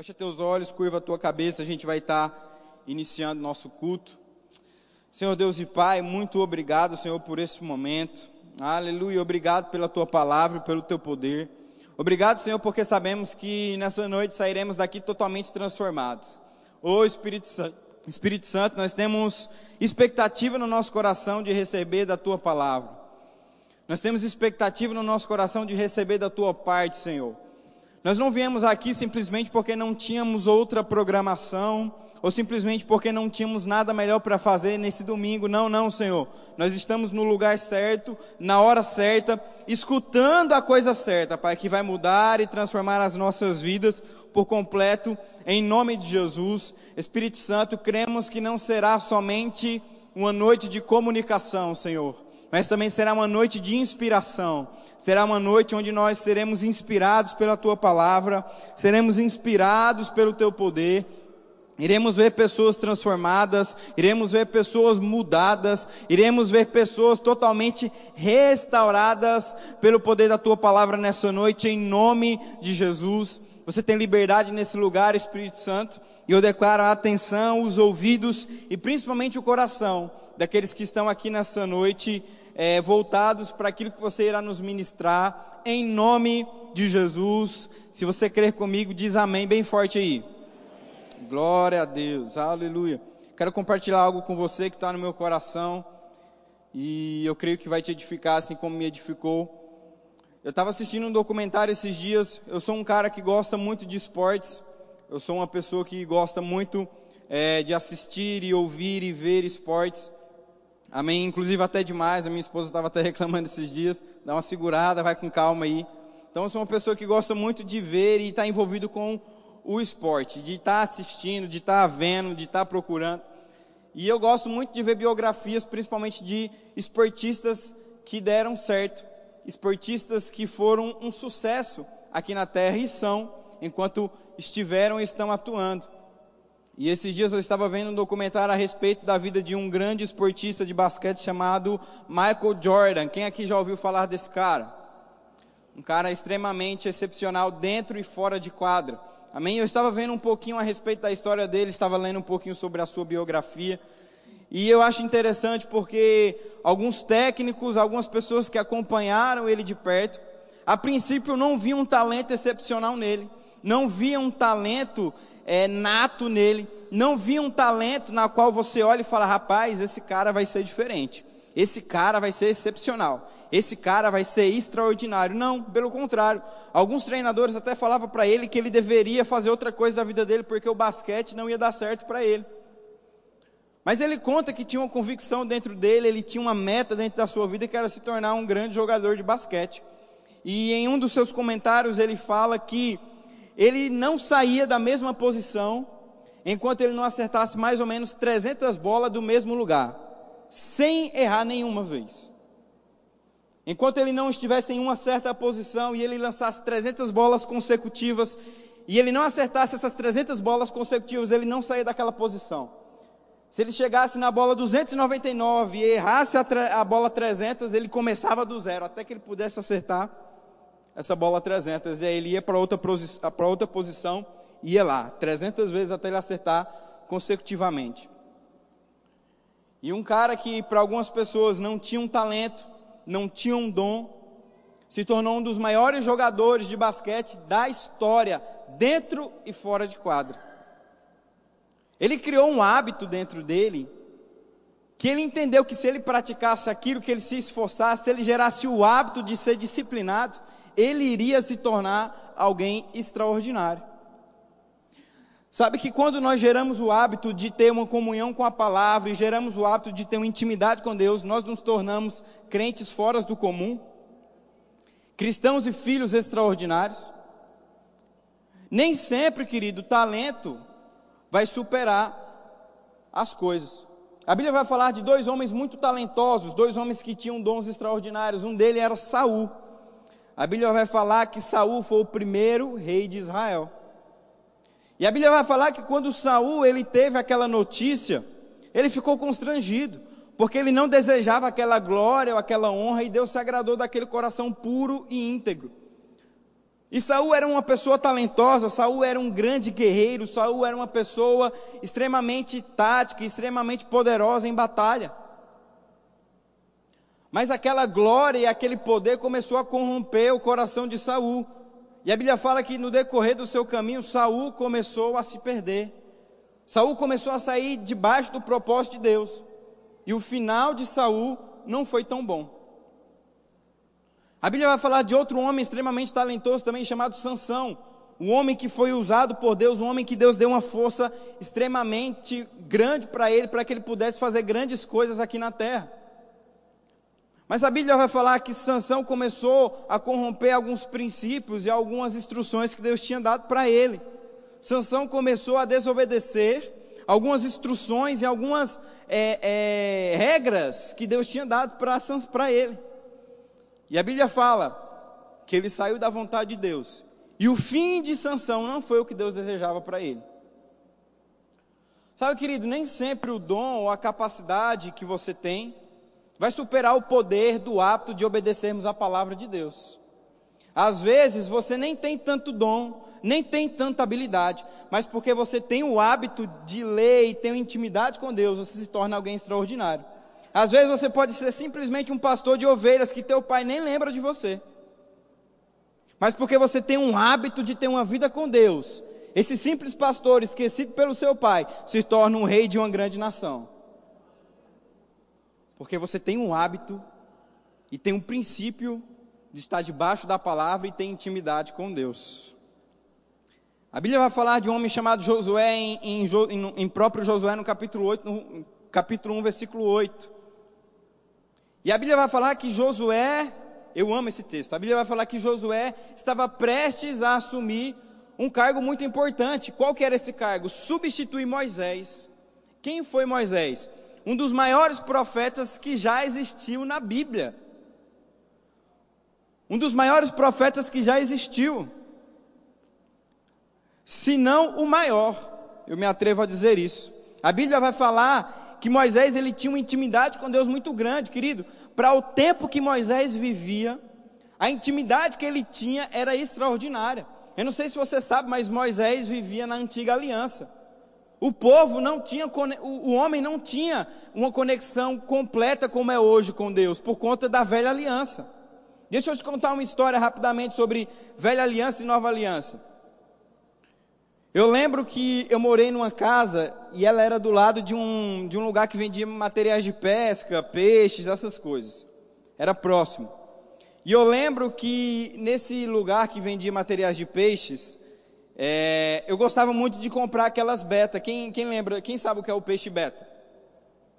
Fecha teus olhos, curva a tua cabeça, a gente vai estar iniciando nosso culto. Senhor Deus e Pai, muito obrigado, Senhor, por esse momento. Aleluia, obrigado pela tua palavra, pelo teu poder. Obrigado, Senhor, porque sabemos que nessa noite sairemos daqui totalmente transformados. Ô Espírito Espírito Santo, nós temos expectativa no nosso coração de receber da tua palavra. Nós temos expectativa no nosso coração de receber da tua parte, Senhor. Nós não viemos aqui simplesmente porque não tínhamos outra programação, ou simplesmente porque não tínhamos nada melhor para fazer nesse domingo. Não, não, Senhor. Nós estamos no lugar certo, na hora certa, escutando a coisa certa, Pai, que vai mudar e transformar as nossas vidas por completo, em nome de Jesus. Espírito Santo, cremos que não será somente uma noite de comunicação, Senhor, mas também será uma noite de inspiração será uma noite onde nós seremos inspirados pela tua palavra, seremos inspirados pelo teu poder. Iremos ver pessoas transformadas, iremos ver pessoas mudadas, iremos ver pessoas totalmente restauradas pelo poder da tua palavra nessa noite, em nome de Jesus. Você tem liberdade nesse lugar, Espírito Santo, e eu declaro a atenção, os ouvidos e principalmente o coração daqueles que estão aqui nessa noite é, voltados para aquilo que você irá nos ministrar, em nome de Jesus. Se você crer comigo, diz amém bem forte aí. Glória a Deus, aleluia. Quero compartilhar algo com você que está no meu coração e eu creio que vai te edificar assim como me edificou. Eu estava assistindo um documentário esses dias. Eu sou um cara que gosta muito de esportes. Eu sou uma pessoa que gosta muito é, de assistir e ouvir e ver esportes. Amém? Inclusive até demais, a minha esposa estava até reclamando esses dias. Dá uma segurada, vai com calma aí. Então eu sou uma pessoa que gosta muito de ver e estar tá envolvido com o esporte, de estar tá assistindo, de estar tá vendo, de estar procurando. E eu gosto muito de ver biografias, principalmente de esportistas que deram certo, esportistas que foram um sucesso aqui na Terra e são, enquanto estiveram e estão atuando. E esses dias eu estava vendo um documentário a respeito da vida de um grande esportista de basquete chamado Michael Jordan. Quem aqui já ouviu falar desse cara? Um cara extremamente excepcional dentro e fora de quadra. Amém? Eu estava vendo um pouquinho a respeito da história dele, estava lendo um pouquinho sobre a sua biografia. E eu acho interessante porque alguns técnicos, algumas pessoas que acompanharam ele de perto, a princípio não viam um talento excepcional nele, não viam um talento é, nato nele, não via um talento na qual você olha e fala: rapaz, esse cara vai ser diferente, esse cara vai ser excepcional, esse cara vai ser extraordinário. Não, pelo contrário. Alguns treinadores até falavam para ele que ele deveria fazer outra coisa da vida dele porque o basquete não ia dar certo para ele. Mas ele conta que tinha uma convicção dentro dele, ele tinha uma meta dentro da sua vida que era se tornar um grande jogador de basquete. E em um dos seus comentários ele fala que ele não saía da mesma posição enquanto ele não acertasse mais ou menos 300 bolas do mesmo lugar, sem errar nenhuma vez. Enquanto ele não estivesse em uma certa posição e ele lançasse 300 bolas consecutivas e ele não acertasse essas 300 bolas consecutivas, ele não saía daquela posição. Se ele chegasse na bola 299 e errasse a, a bola 300, ele começava do zero, até que ele pudesse acertar essa bola 300. E aí ele ia para outra, outra posição, ia lá, 300 vezes até ele acertar consecutivamente. E um cara que para algumas pessoas não tinha um talento, não tinha um dom, se tornou um dos maiores jogadores de basquete da história, dentro e fora de quadra. Ele criou um hábito dentro dele, que ele entendeu que se ele praticasse aquilo, que ele se esforçasse, se ele gerasse o hábito de ser disciplinado, ele iria se tornar alguém extraordinário. Sabe que quando nós geramos o hábito de ter uma comunhão com a palavra e geramos o hábito de ter uma intimidade com Deus, nós nos tornamos crentes fora do comum, cristãos e filhos extraordinários. Nem sempre, querido, talento vai superar as coisas. A Bíblia vai falar de dois homens muito talentosos, dois homens que tinham dons extraordinários. Um deles era Saul. A Bíblia vai falar que Saul foi o primeiro rei de Israel. E a Bíblia vai falar que quando Saul ele teve aquela notícia, ele ficou constrangido, porque ele não desejava aquela glória ou aquela honra e Deus se agradou daquele coração puro e íntegro. E Saul era uma pessoa talentosa, Saul era um grande guerreiro, Saul era uma pessoa extremamente tática, extremamente poderosa em batalha. Mas aquela glória e aquele poder começou a corromper o coração de Saul. E a Bíblia fala que no decorrer do seu caminho, Saul começou a se perder. Saul começou a sair debaixo do propósito de Deus. E o final de Saul não foi tão bom. A Bíblia vai falar de outro homem extremamente talentoso também chamado Sansão, um homem que foi usado por Deus, um homem que Deus deu uma força extremamente grande para ele, para que ele pudesse fazer grandes coisas aqui na terra. Mas a Bíblia vai falar que Sansão começou a corromper alguns princípios e algumas instruções que Deus tinha dado para ele. Sansão começou a desobedecer algumas instruções e algumas é, é, regras que Deus tinha dado para ele. E a Bíblia fala que ele saiu da vontade de Deus. E o fim de Sansão não foi o que Deus desejava para ele. Sabe, querido, nem sempre o dom ou a capacidade que você tem vai superar o poder do hábito de obedecermos a palavra de Deus. Às vezes você nem tem tanto dom, nem tem tanta habilidade, mas porque você tem o hábito de ler e tem intimidade com Deus, você se torna alguém extraordinário. Às vezes você pode ser simplesmente um pastor de ovelhas que teu pai nem lembra de você. Mas porque você tem um hábito de ter uma vida com Deus, esse simples pastor esquecido pelo seu pai se torna um rei de uma grande nação. Porque você tem um hábito e tem um princípio de estar debaixo da palavra e ter intimidade com Deus. A Bíblia vai falar de um homem chamado Josué em, em, em, em próprio Josué no capítulo 8, no capítulo 1, versículo 8. E a Bíblia vai falar que Josué, eu amo esse texto, a Bíblia vai falar que Josué estava prestes a assumir um cargo muito importante. Qual que era esse cargo? Substituir Moisés. Quem foi Moisés? Um dos maiores profetas que já existiu na Bíblia. Um dos maiores profetas que já existiu. Se não o maior, eu me atrevo a dizer isso. A Bíblia vai falar que Moisés ele tinha uma intimidade com Deus muito grande, querido. Para o tempo que Moisés vivia, a intimidade que ele tinha era extraordinária. Eu não sei se você sabe, mas Moisés vivia na antiga aliança. O povo não tinha, o homem não tinha uma conexão completa como é hoje com Deus, por conta da velha aliança. Deixa eu te contar uma história rapidamente sobre velha aliança e nova aliança. Eu lembro que eu morei numa casa e ela era do lado de um, de um lugar que vendia materiais de pesca, peixes, essas coisas. Era próximo. E eu lembro que nesse lugar que vendia materiais de peixes, é, eu gostava muito de comprar aquelas beta. Quem, quem lembra, quem sabe o que é o peixe beta?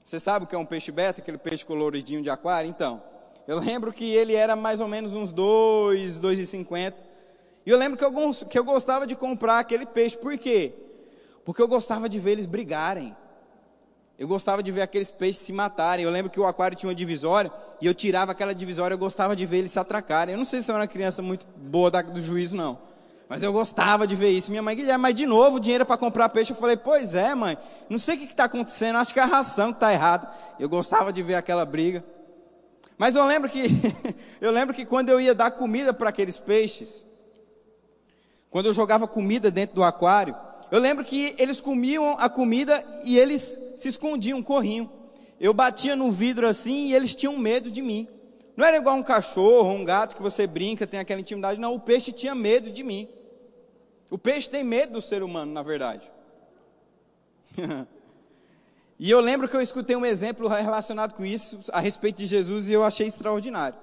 Você sabe o que é um peixe beta, aquele peixe coloridinho de aquário? Então, eu lembro que ele era mais ou menos uns 2, 2,50. E eu lembro que eu, que eu gostava de comprar aquele peixe, por quê? Porque eu gostava de ver eles brigarem. Eu gostava de ver aqueles peixes se matarem. Eu lembro que o aquário tinha uma divisória e eu tirava aquela divisória, eu gostava de ver eles se atracarem. Eu não sei se eu era uma criança muito boa do juízo, não. Mas eu gostava de ver isso. Minha mãe, Guilherme, mas de novo dinheiro para comprar peixe. Eu falei, pois é, mãe. Não sei o que está acontecendo. Acho que é a ração está errada. Eu gostava de ver aquela briga. Mas eu lembro que eu lembro que quando eu ia dar comida para aqueles peixes, quando eu jogava comida dentro do aquário, eu lembro que eles comiam a comida e eles se escondiam, corriam. Eu batia no vidro assim e eles tinham medo de mim. Não era igual um cachorro, um gato que você brinca, tem aquela intimidade. Não, o peixe tinha medo de mim. O peixe tem medo do ser humano, na verdade. e eu lembro que eu escutei um exemplo relacionado com isso, a respeito de Jesus, e eu achei extraordinário.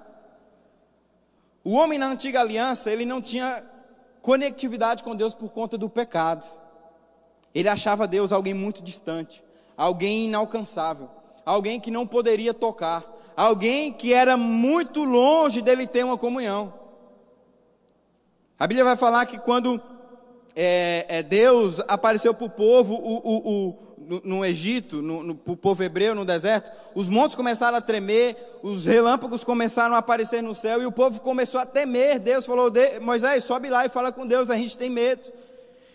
O homem na antiga aliança, ele não tinha conectividade com Deus por conta do pecado. Ele achava Deus alguém muito distante, alguém inalcançável, alguém que não poderia tocar, alguém que era muito longe dele ter uma comunhão. A Bíblia vai falar que quando é, é, Deus apareceu para o povo, o, o no, no Egito, no, no povo hebreu, no deserto, os montes começaram a tremer, os relâmpagos começaram a aparecer no céu e o povo começou a temer. Deus falou: Moisés, sobe lá e fala com Deus, a gente tem medo.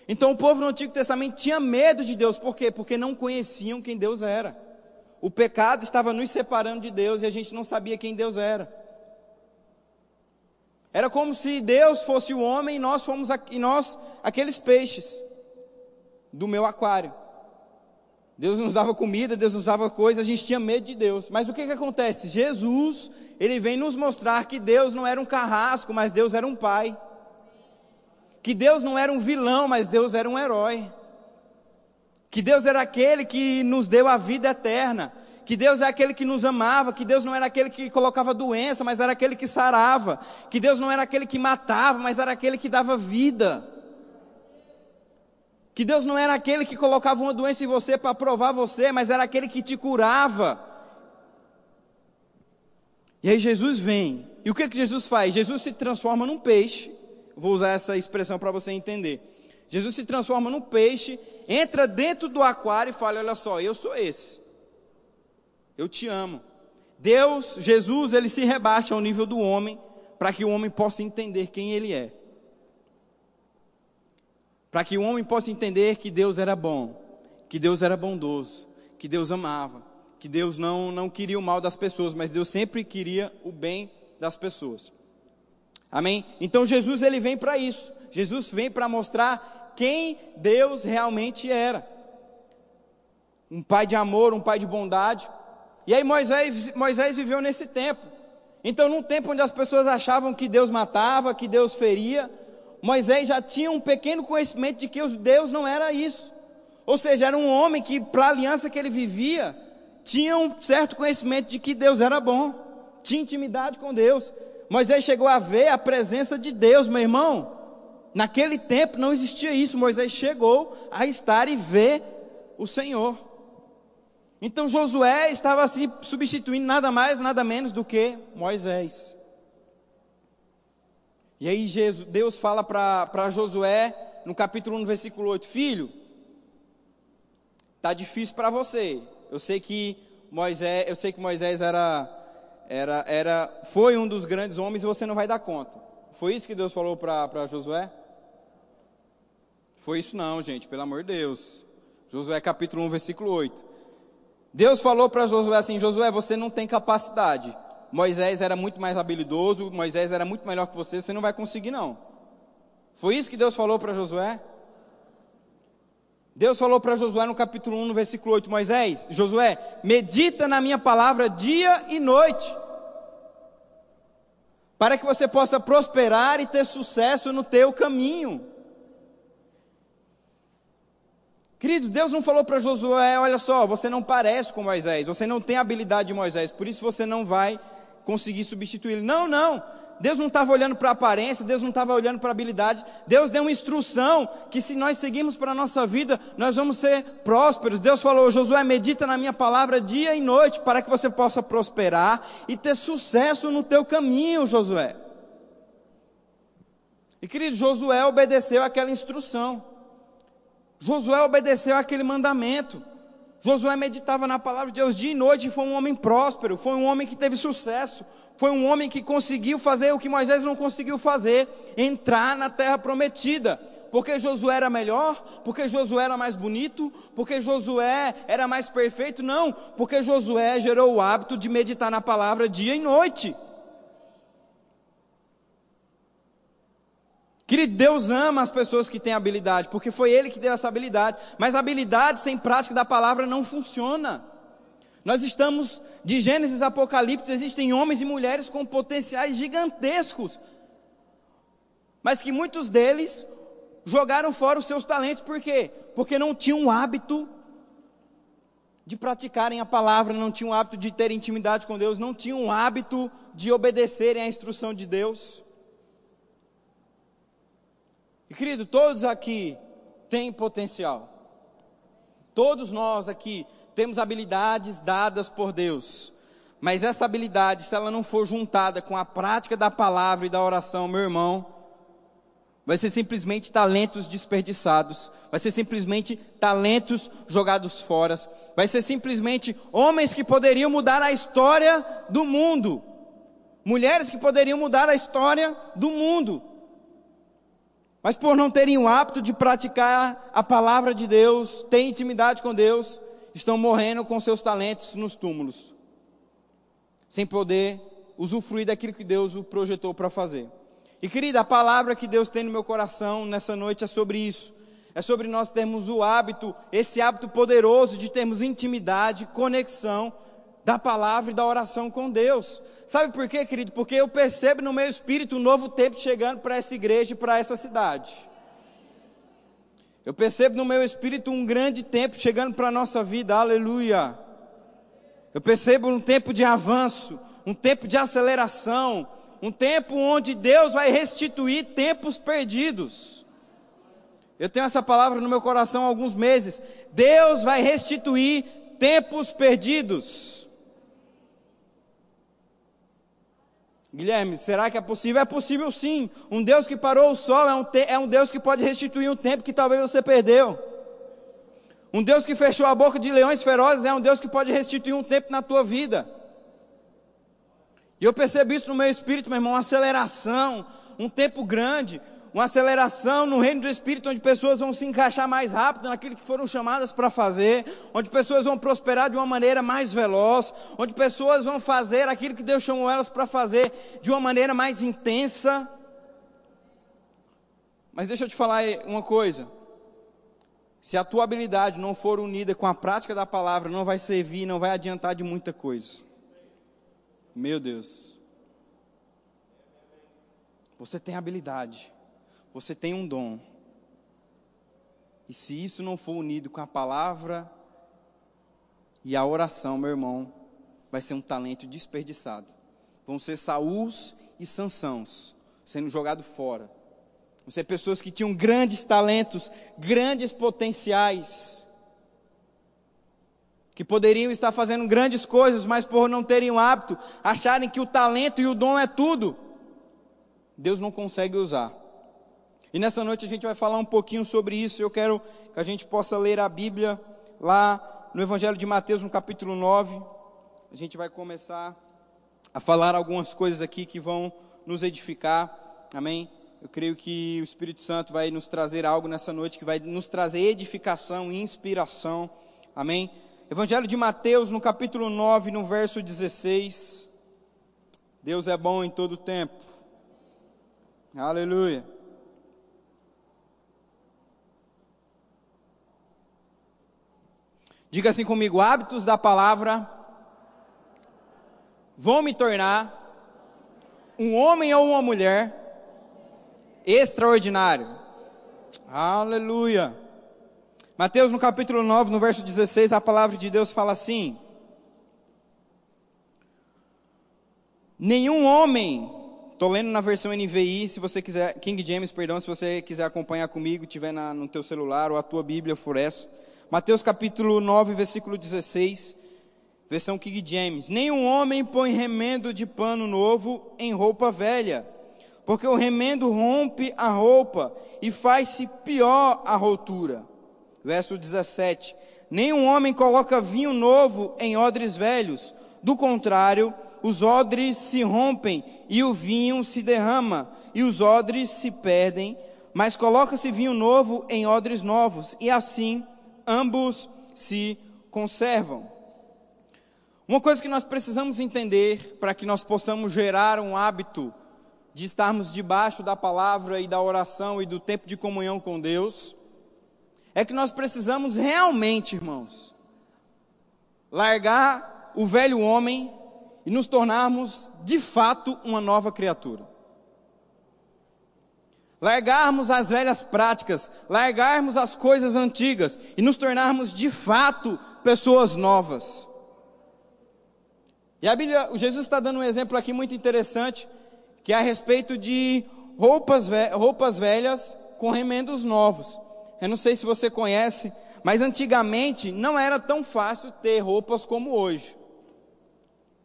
Então o povo no Antigo Testamento tinha medo de Deus, por quê? Porque não conheciam quem Deus era. O pecado estava nos separando de Deus e a gente não sabia quem Deus era. Era como se Deus fosse o homem e nós fomos e nós aqueles peixes do meu aquário. Deus nos dava comida, Deus nos dava coisas, a gente tinha medo de Deus. Mas o que, que acontece? Jesus, ele vem nos mostrar que Deus não era um carrasco, mas Deus era um pai. Que Deus não era um vilão, mas Deus era um herói. Que Deus era aquele que nos deu a vida eterna. Que Deus é aquele que nos amava. Que Deus não era aquele que colocava doença, mas era aquele que sarava. Que Deus não era aquele que matava, mas era aquele que dava vida. Que Deus não era aquele que colocava uma doença em você para provar você, mas era aquele que te curava. E aí Jesus vem. E o que, que Jesus faz? Jesus se transforma num peixe. Vou usar essa expressão para você entender. Jesus se transforma num peixe, entra dentro do aquário e fala: Olha só, eu sou esse. Eu te amo. Deus, Jesus, ele se rebaixa ao nível do homem, para que o homem possa entender quem ele é para que o homem possa entender que Deus era bom, que Deus era bondoso, que Deus amava, que Deus não, não queria o mal das pessoas, mas Deus sempre queria o bem das pessoas. Amém? Então Jesus ele vem para isso. Jesus vem para mostrar quem Deus realmente era. Um pai de amor, um pai de bondade. E aí Moisés, Moisés viveu nesse tempo. Então, num tempo onde as pessoas achavam que Deus matava, que Deus feria, Moisés já tinha um pequeno conhecimento de que Deus não era isso. Ou seja, era um homem que, para a aliança que ele vivia, tinha um certo conhecimento de que Deus era bom, tinha intimidade com Deus. Moisés chegou a ver a presença de Deus, meu irmão. Naquele tempo não existia isso. Moisés chegou a estar e ver o Senhor. Então Josué estava se substituindo nada mais, nada menos do que Moisés. E aí Jesus, Deus fala para Josué, no capítulo 1, no versículo 8, filho, tá difícil para você. Eu sei que Moisés, eu sei que Moisés era, era, era, foi um dos grandes homens e você não vai dar conta. Foi isso que Deus falou para Josué? Foi isso não, gente, pelo amor de Deus. Josué capítulo 1, versículo 8. Deus falou para Josué assim: Josué, você não tem capacidade. Moisés era muito mais habilidoso, Moisés era muito melhor que você, você não vai conseguir não. Foi isso que Deus falou para Josué? Deus falou para Josué no capítulo 1, no versículo 8, Moisés, Josué, medita na minha palavra dia e noite, para que você possa prosperar e ter sucesso no teu caminho. Querido, Deus não falou para Josué, olha só, você não parece com Moisés, você não tem a habilidade de Moisés, por isso você não vai conseguir substituí-lo. Não, não. Deus não estava olhando para a aparência, Deus não estava olhando para a habilidade. Deus deu uma instrução que se nós seguirmos para a nossa vida, nós vamos ser prósperos. Deus falou: Josué, medita na minha palavra dia e noite, para que você possa prosperar e ter sucesso no teu caminho, Josué. E querido, Josué obedeceu aquela instrução. Josué obedeceu aquele mandamento. Josué meditava na palavra de Deus dia e noite e foi um homem próspero, foi um homem que teve sucesso, foi um homem que conseguiu fazer o que Moisés não conseguiu fazer, entrar na terra prometida. Porque Josué era melhor? Porque Josué era mais bonito? Porque Josué era mais perfeito? Não, porque Josué gerou o hábito de meditar na palavra dia e noite. Querido, Deus ama as pessoas que têm habilidade, porque foi Ele que deu essa habilidade. Mas habilidade sem prática da palavra não funciona. Nós estamos, de Gênesis a Apocalipse, existem homens e mulheres com potenciais gigantescos, mas que muitos deles jogaram fora os seus talentos, por quê? Porque não tinham o hábito de praticarem a palavra, não tinham o hábito de ter intimidade com Deus, não tinham o hábito de obedecerem à instrução de Deus. E querido, todos aqui têm potencial. Todos nós aqui temos habilidades dadas por Deus. Mas essa habilidade, se ela não for juntada com a prática da palavra e da oração, meu irmão, vai ser simplesmente talentos desperdiçados, vai ser simplesmente talentos jogados fora, vai ser simplesmente homens que poderiam mudar a história do mundo, mulheres que poderiam mudar a história do mundo. Mas por não terem o hábito de praticar a palavra de Deus, ter intimidade com Deus, estão morrendo com seus talentos nos túmulos, sem poder usufruir daquilo que Deus o projetou para fazer. E querida, a palavra que Deus tem no meu coração nessa noite é sobre isso. É sobre nós termos o hábito, esse hábito poderoso de termos intimidade, conexão da palavra e da oração com Deus. Sabe por quê, querido? Porque eu percebo no meu espírito um novo tempo chegando para essa igreja e para essa cidade. Eu percebo no meu espírito um grande tempo chegando para a nossa vida, aleluia. Eu percebo um tempo de avanço, um tempo de aceleração, um tempo onde Deus vai restituir tempos perdidos. Eu tenho essa palavra no meu coração há alguns meses. Deus vai restituir tempos perdidos. Guilherme, será que é possível? É possível sim. Um Deus que parou o sol é um, é um Deus que pode restituir um tempo que talvez você perdeu. Um Deus que fechou a boca de leões ferozes é um Deus que pode restituir um tempo na tua vida. E eu percebo isso no meu espírito, meu irmão, uma aceleração, um tempo grande, uma aceleração no reino do Espírito, onde pessoas vão se encaixar mais rápido naquilo que foram chamadas para fazer, onde pessoas vão prosperar de uma maneira mais veloz, onde pessoas vão fazer aquilo que Deus chamou elas para fazer de uma maneira mais intensa. Mas deixa eu te falar uma coisa. Se a tua habilidade não for unida com a prática da palavra, não vai servir, não vai adiantar de muita coisa. Meu Deus. Você tem habilidade. Você tem um dom. E se isso não for unido com a palavra e a oração, meu irmão, vai ser um talento desperdiçado. Vão ser Saúls e Sansãos sendo jogados fora. Vão ser pessoas que tinham grandes talentos, grandes potenciais, que poderiam estar fazendo grandes coisas, mas por não terem o hábito, acharem que o talento e o dom é tudo, Deus não consegue usar. E nessa noite a gente vai falar um pouquinho sobre isso. Eu quero que a gente possa ler a Bíblia lá no Evangelho de Mateus, no capítulo 9. A gente vai começar a falar algumas coisas aqui que vão nos edificar. Amém? Eu creio que o Espírito Santo vai nos trazer algo nessa noite que vai nos trazer edificação e inspiração. Amém? Evangelho de Mateus, no capítulo 9, no verso 16. Deus é bom em todo tempo. Aleluia. Diga assim comigo: hábitos da palavra vão me tornar um homem ou uma mulher extraordinário. Aleluia. Mateus no capítulo 9, no verso 16, a palavra de Deus fala assim: Nenhum homem, estou lendo na versão NVI, se você quiser, King James, perdão, se você quiser acompanhar comigo, tiver na, no teu celular ou a tua Bíblia essa. Mateus capítulo 9, versículo 16, versão King James. Nenhum homem põe remendo de pano novo em roupa velha, porque o remendo rompe a roupa e faz-se pior a rotura. Verso 17. Nenhum homem coloca vinho novo em odres velhos, do contrário, os odres se rompem e o vinho se derrama, e os odres se perdem, mas coloca-se vinho novo em odres novos, e assim ambos se conservam. Uma coisa que nós precisamos entender para que nós possamos gerar um hábito de estarmos debaixo da palavra e da oração e do tempo de comunhão com Deus, é que nós precisamos realmente, irmãos, largar o velho homem e nos tornarmos de fato uma nova criatura largarmos as velhas práticas, largarmos as coisas antigas e nos tornarmos de fato pessoas novas. E a Bíblia, Jesus está dando um exemplo aqui muito interessante, que é a respeito de roupas, roupas velhas com remendos novos. Eu não sei se você conhece, mas antigamente não era tão fácil ter roupas como hoje.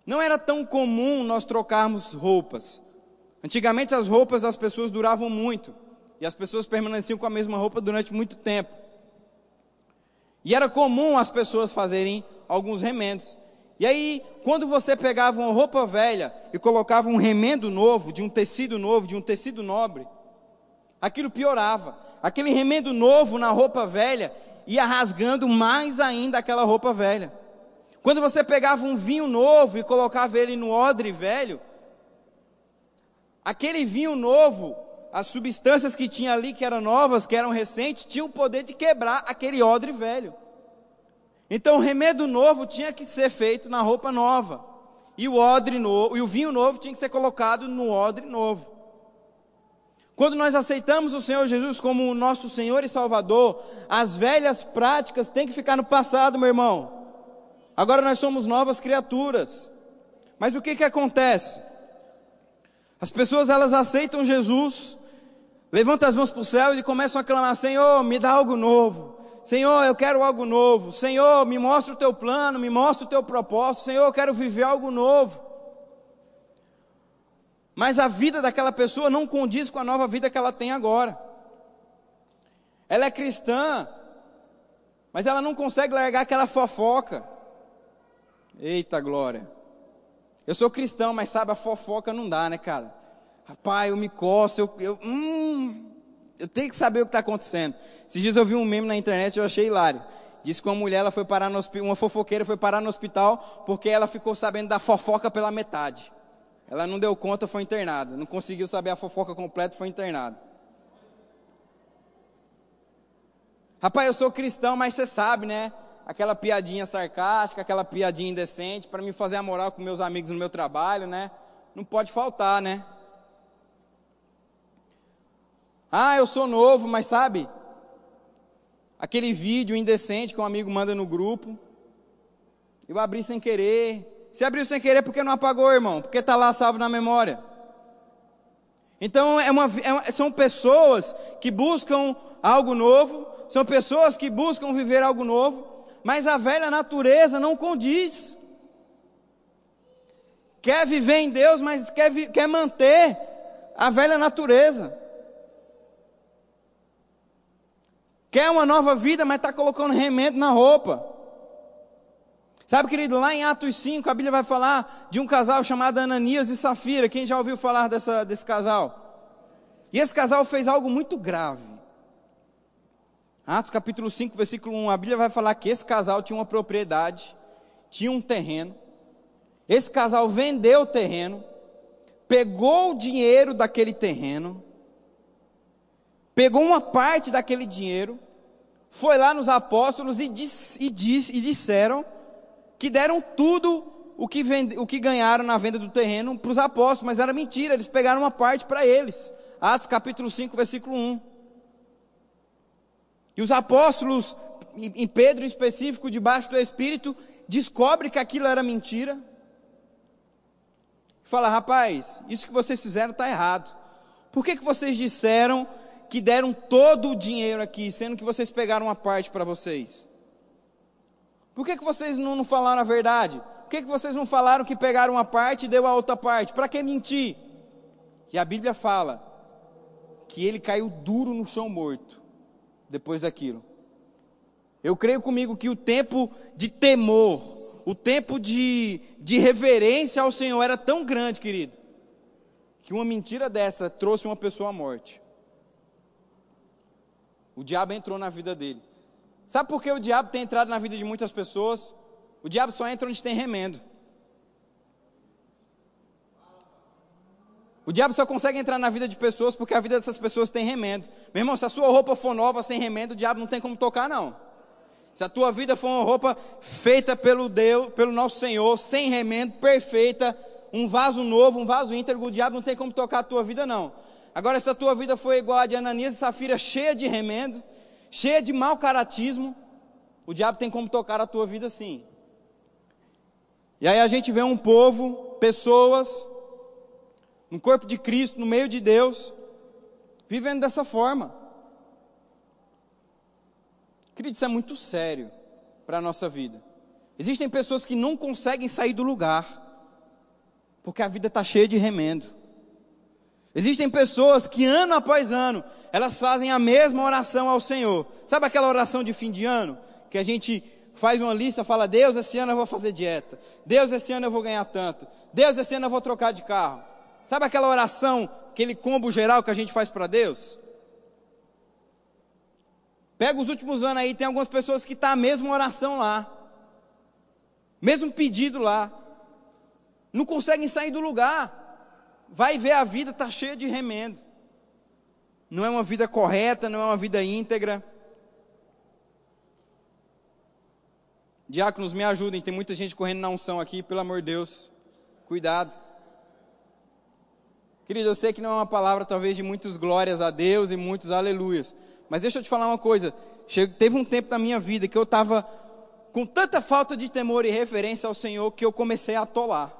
Não era tão comum nós trocarmos roupas. Antigamente as roupas das pessoas duravam muito. E as pessoas permaneciam com a mesma roupa durante muito tempo. E era comum as pessoas fazerem alguns remendos. E aí, quando você pegava uma roupa velha e colocava um remendo novo, de um tecido novo, de um tecido nobre, aquilo piorava. Aquele remendo novo na roupa velha ia rasgando mais ainda aquela roupa velha. Quando você pegava um vinho novo e colocava ele no odre velho, Aquele vinho novo, as substâncias que tinha ali, que eram novas, que eram recentes, tinham o poder de quebrar aquele odre velho. Então o remédio novo tinha que ser feito na roupa nova. E o odre novo, e o vinho novo tinha que ser colocado no odre novo. Quando nós aceitamos o Senhor Jesus como o nosso Senhor e Salvador, as velhas práticas têm que ficar no passado, meu irmão. Agora nós somos novas criaturas. Mas o que que acontece? As pessoas elas aceitam Jesus, levantam as mãos para o céu e começam a clamar: Senhor, me dá algo novo. Senhor, eu quero algo novo. Senhor, me mostra o teu plano, me mostra o teu propósito. Senhor, eu quero viver algo novo. Mas a vida daquela pessoa não condiz com a nova vida que ela tem agora. Ela é cristã, mas ela não consegue largar aquela fofoca. Eita glória. Eu sou cristão, mas sabe, a fofoca não dá, né, cara? Rapaz, eu me coço, eu, eu, hum, eu tenho que saber o que está acontecendo. Esses dias eu vi um meme na internet eu achei hilário. Disse que uma mulher ela foi parar no uma fofoqueira foi parar no hospital porque ela ficou sabendo da fofoca pela metade. Ela não deu conta, foi internada. Não conseguiu saber a fofoca completa, foi internada. Rapaz, eu sou cristão, mas você sabe, né? Aquela piadinha sarcástica, aquela piadinha indecente, para me fazer a moral com meus amigos no meu trabalho, né? Não pode faltar, né? Ah, eu sou novo, mas sabe? Aquele vídeo indecente que um amigo manda no grupo. Eu abri sem querer. Você abriu sem querer porque não apagou, irmão? Porque está lá salvo na memória. Então, é uma, é, são pessoas que buscam algo novo, são pessoas que buscam viver algo novo, mas a velha natureza não condiz. Quer viver em Deus, mas quer, quer manter a velha natureza. Quer uma nova vida, mas está colocando remendo na roupa. Sabe, querido, lá em Atos 5, a Bíblia vai falar de um casal chamado Ananias e Safira. Quem já ouviu falar dessa, desse casal? E esse casal fez algo muito grave. Atos capítulo 5, versículo 1, a Bíblia vai falar que esse casal tinha uma propriedade, tinha um terreno. Esse casal vendeu o terreno, pegou o dinheiro daquele terreno, pegou uma parte daquele dinheiro, foi lá nos apóstolos e, e, e disseram que deram tudo o que, vende, o que ganharam na venda do terreno para os apóstolos, mas era mentira, eles pegaram uma parte para eles. Atos capítulo 5, versículo 1. E os apóstolos, em Pedro em específico, debaixo do Espírito, descobre que aquilo era mentira. Fala, rapaz, isso que vocês fizeram está errado. Por que, que vocês disseram que deram todo o dinheiro aqui, sendo que vocês pegaram uma parte para vocês? Por que, que vocês não, não falaram a verdade? Por que, que vocês não falaram que pegaram uma parte e deu a outra parte? Para que mentir? E a Bíblia fala que ele caiu duro no chão morto depois daquilo. Eu creio comigo que o tempo de temor, o tempo de, de reverência ao Senhor era tão grande, querido, que uma mentira dessa trouxe uma pessoa à morte. O diabo entrou na vida dele. Sabe por que o diabo tem entrado na vida de muitas pessoas? O diabo só entra onde tem remendo. O diabo só consegue entrar na vida de pessoas porque a vida dessas pessoas tem remendo. Meu irmão, se a sua roupa for nova sem remendo, o diabo não tem como tocar, não. Se a tua vida for uma roupa feita pelo Deus, pelo nosso Senhor, sem remendo, perfeita, um vaso novo, um vaso íntegro, o diabo não tem como tocar a tua vida, não. Agora, se a tua vida foi igual a de Ananias e Safira, cheia de remendo, cheia de mau caratismo, o diabo tem como tocar a tua vida sim. E aí a gente vê um povo, pessoas no corpo de Cristo, no meio de Deus, vivendo dessa forma. Querido, isso é muito sério para a nossa vida. Existem pessoas que não conseguem sair do lugar, porque a vida está cheia de remendo. Existem pessoas que ano após ano, elas fazem a mesma oração ao Senhor. Sabe aquela oração de fim de ano? Que a gente faz uma lista, fala: Deus, esse ano eu vou fazer dieta. Deus, esse ano eu vou ganhar tanto. Deus, esse ano eu vou trocar de carro. Sabe aquela oração, aquele combo geral que a gente faz para Deus? Pega os últimos anos aí, tem algumas pessoas que tá a mesma oração lá, mesmo pedido lá, não conseguem sair do lugar. vai ver a vida está cheia de remendo. Não é uma vida correta, não é uma vida íntegra. Diáconos, me ajudem, tem muita gente correndo na unção aqui, pelo amor de Deus. Cuidado. Querido, eu sei que não é uma palavra talvez de muitos glórias a Deus e muitos aleluias. Mas deixa eu te falar uma coisa. Teve um tempo na minha vida que eu estava com tanta falta de temor e referência ao Senhor que eu comecei a atolar.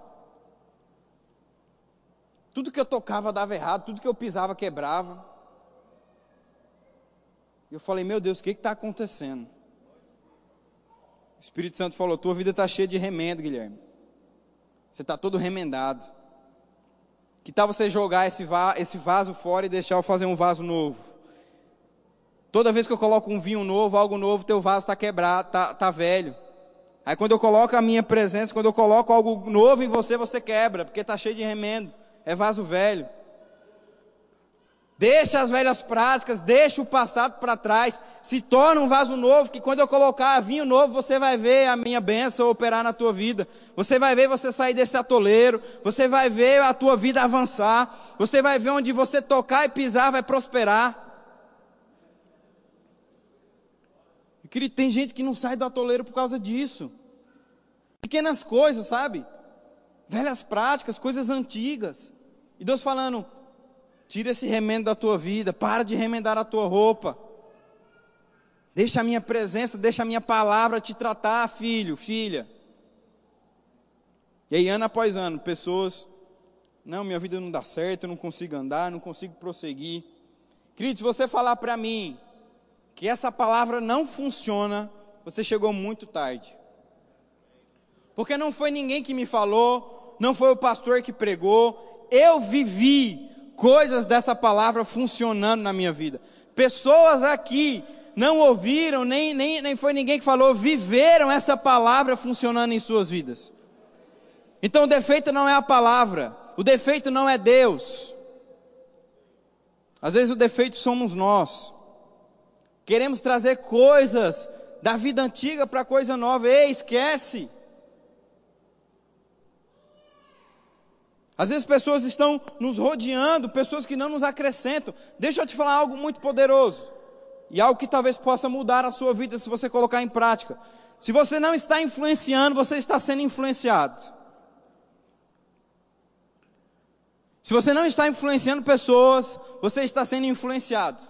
Tudo que eu tocava dava errado, tudo que eu pisava quebrava. E eu falei, meu Deus, o que está acontecendo? O Espírito Santo falou: tua vida está cheia de remendo, Guilherme. Você está todo remendado. Que tal você jogar esse, va esse vaso fora e deixar eu fazer um vaso novo? Toda vez que eu coloco um vinho novo, algo novo, teu vaso está quebrado, está tá velho. Aí quando eu coloco a minha presença, quando eu coloco algo novo em você, você quebra, porque está cheio de remendo. É vaso velho. Deixa as velhas práticas, deixa o passado para trás, se torna um vaso novo, que quando eu colocar vinho novo, você vai ver a minha bênção operar na tua vida. Você vai ver você sair desse atoleiro, você vai ver a tua vida avançar, você vai ver onde você tocar e pisar vai prosperar. Querido, tem gente que não sai do atoleiro por causa disso. Pequenas coisas, sabe? Velhas práticas, coisas antigas. E Deus falando, Tira esse remendo da tua vida, para de remendar a tua roupa. Deixa a minha presença, deixa a minha palavra te tratar, filho, filha. E aí, ano após ano, pessoas, não, minha vida não dá certo, eu não consigo andar, não consigo prosseguir. Querido, se você falar para mim que essa palavra não funciona, você chegou muito tarde. Porque não foi ninguém que me falou, não foi o pastor que pregou, eu vivi coisas dessa palavra funcionando na minha vida. Pessoas aqui não ouviram, nem, nem, nem foi ninguém que falou, viveram essa palavra funcionando em suas vidas. Então o defeito não é a palavra, o defeito não é Deus. Às vezes o defeito somos nós. Queremos trazer coisas da vida antiga para coisa nova. Ei, esquece. Às vezes pessoas estão nos rodeando, pessoas que não nos acrescentam. Deixa eu te falar algo muito poderoso. E algo que talvez possa mudar a sua vida se você colocar em prática. Se você não está influenciando, você está sendo influenciado. Se você não está influenciando pessoas, você está sendo influenciado.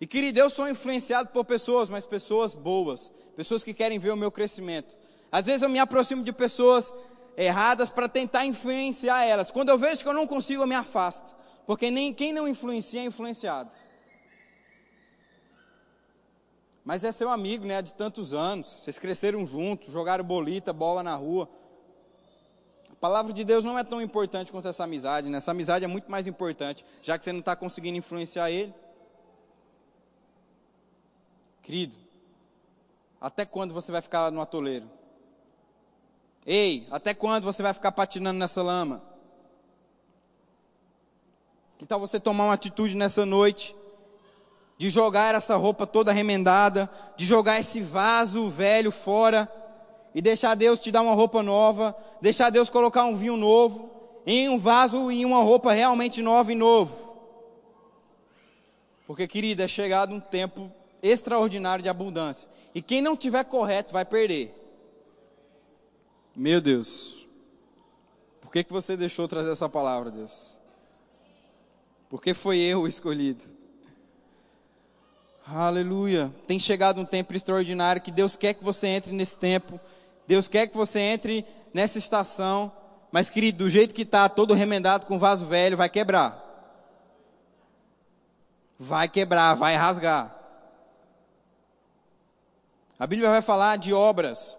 E querido, eu sou influenciado por pessoas, mas pessoas boas, pessoas que querem ver o meu crescimento. Às vezes eu me aproximo de pessoas erradas para tentar influenciar elas. Quando eu vejo que eu não consigo, eu me afasto. Porque nem quem não influencia é influenciado. Mas é seu amigo, né, de tantos anos. Vocês cresceram juntos, jogaram bolita, bola na rua. A palavra de Deus não é tão importante quanto essa amizade, né? Essa amizade é muito mais importante, já que você não está conseguindo influenciar ele. Querido, até quando você vai ficar no atoleiro? Ei, até quando você vai ficar patinando nessa lama? Que tal você tomar uma atitude nessa noite? De jogar essa roupa toda remendada, de jogar esse vaso velho fora e deixar Deus te dar uma roupa nova, deixar Deus colocar um vinho novo em um vaso e uma roupa realmente nova e novo. Porque, querida, é chegado um tempo extraordinário de abundância. E quem não tiver correto vai perder. Meu Deus, por que, que você deixou trazer essa palavra, Deus? Porque foi eu o escolhido. Aleluia. Tem chegado um tempo extraordinário que Deus quer que você entre nesse tempo. Deus quer que você entre nessa estação. Mas, querido, do jeito que está, todo remendado com vaso velho, vai quebrar. Vai quebrar, vai rasgar. A Bíblia vai falar de obras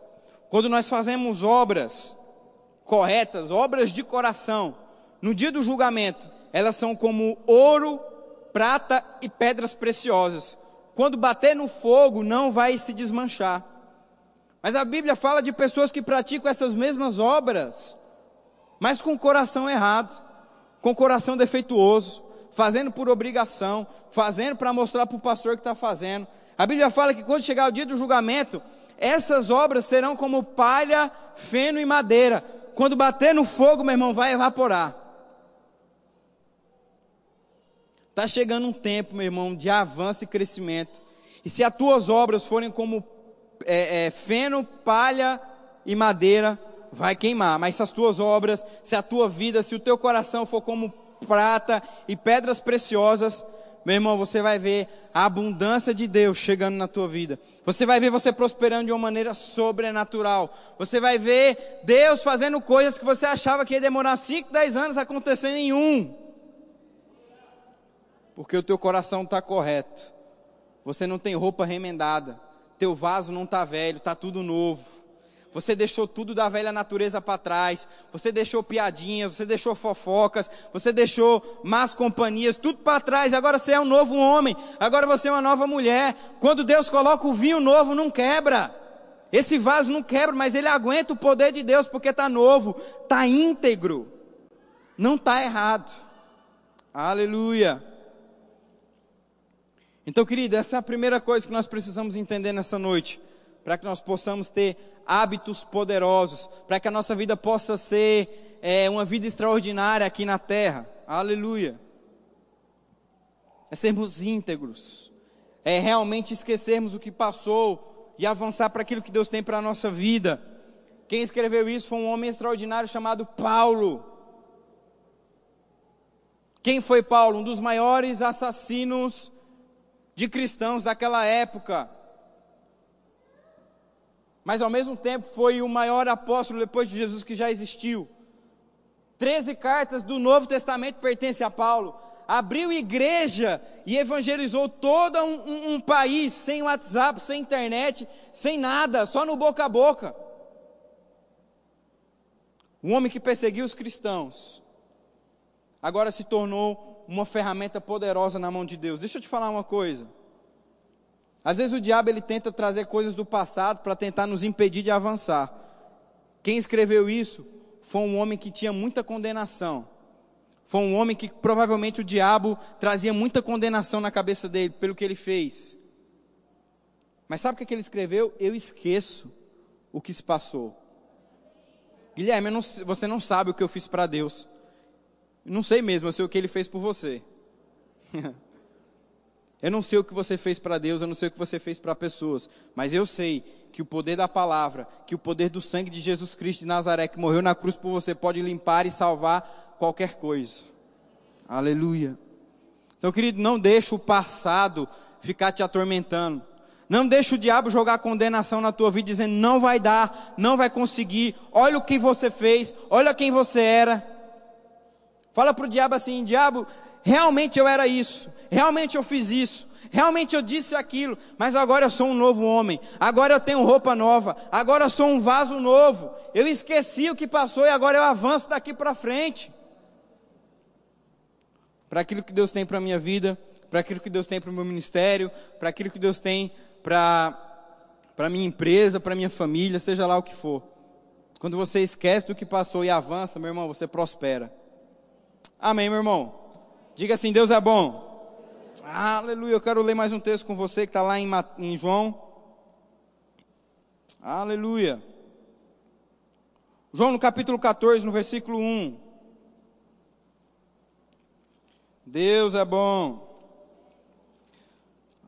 quando nós fazemos obras corretas, obras de coração, no dia do julgamento, elas são como ouro, prata e pedras preciosas. Quando bater no fogo, não vai se desmanchar. Mas a Bíblia fala de pessoas que praticam essas mesmas obras, mas com o coração errado, com o coração defeituoso, fazendo por obrigação, fazendo para mostrar para o pastor que está fazendo. A Bíblia fala que quando chegar o dia do julgamento, essas obras serão como palha, feno e madeira. quando bater no fogo, meu irmão, vai evaporar. Está chegando um tempo, meu irmão, de avanço e crescimento. E se as tuas obras forem como é, é, feno, palha e madeira, vai queimar. Mas se as tuas obras, se a tua vida, se o teu coração for como prata e pedras preciosas, meu irmão, você vai ver a abundância de Deus chegando na tua vida. Você vai ver você prosperando de uma maneira sobrenatural. Você vai ver Deus fazendo coisas que você achava que ia demorar 5, 10 anos acontecendo em um. Porque o teu coração está correto. Você não tem roupa remendada. Teu vaso não está velho, está tudo novo. Você deixou tudo da velha natureza para trás. Você deixou piadinhas, você deixou fofocas, você deixou más companhias, tudo para trás. Agora você é um novo homem. Agora você é uma nova mulher. Quando Deus coloca o vinho novo, não quebra. Esse vaso não quebra, mas ele aguenta o poder de Deus porque está novo, está íntegro. Não está errado. Aleluia. Então, querido, essa é a primeira coisa que nós precisamos entender nessa noite, para que nós possamos ter hábitos poderosos, para que a nossa vida possa ser é, uma vida extraordinária aqui na terra. Aleluia. É sermos íntegros, é realmente esquecermos o que passou e avançar para aquilo que Deus tem para a nossa vida. Quem escreveu isso foi um homem extraordinário chamado Paulo. Quem foi Paulo? Um dos maiores assassinos de cristãos daquela época mas ao mesmo tempo foi o maior apóstolo depois de Jesus que já existiu. Treze cartas do Novo Testamento pertencem a Paulo. Abriu igreja e evangelizou todo um, um, país sem WhatsApp, sem internet, sem nada, só no boca a boca. Um homem que perseguiu os cristãos, agora se tornou uma ferramenta poderosa na mão de Deus. Deixa eu te falar uma coisa. Às vezes o diabo ele tenta trazer coisas do passado para tentar nos impedir de avançar. Quem escreveu isso foi um homem que tinha muita condenação. Foi um homem que provavelmente o diabo trazia muita condenação na cabeça dele pelo que ele fez. Mas sabe o que ele escreveu? Eu esqueço o que se passou. Guilherme, não, você não sabe o que eu fiz para Deus. Não sei mesmo, eu sei o que ele fez por você. Eu não sei o que você fez para Deus, eu não sei o que você fez para pessoas, mas eu sei que o poder da palavra, que o poder do sangue de Jesus Cristo de Nazaré, que morreu na cruz por você, pode limpar e salvar qualquer coisa. Aleluia. Então, querido, não deixe o passado ficar te atormentando. Não deixe o diabo jogar condenação na tua vida, dizendo não vai dar, não vai conseguir. Olha o que você fez, olha quem você era. Fala para o diabo assim: diabo, realmente eu era isso, realmente eu fiz isso, realmente eu disse aquilo, mas agora eu sou um novo homem, agora eu tenho roupa nova, agora eu sou um vaso novo, eu esqueci o que passou e agora eu avanço daqui para frente. Para aquilo que Deus tem para a minha vida, para aquilo que Deus tem para o meu ministério, para aquilo que Deus tem para a minha empresa, para a minha família, seja lá o que for. Quando você esquece do que passou e avança, meu irmão, você prospera. Amém, meu irmão? Diga assim: Deus é bom. Aleluia. Eu quero ler mais um texto com você que está lá em, em João. Aleluia. João no capítulo 14, no versículo 1. Deus é bom.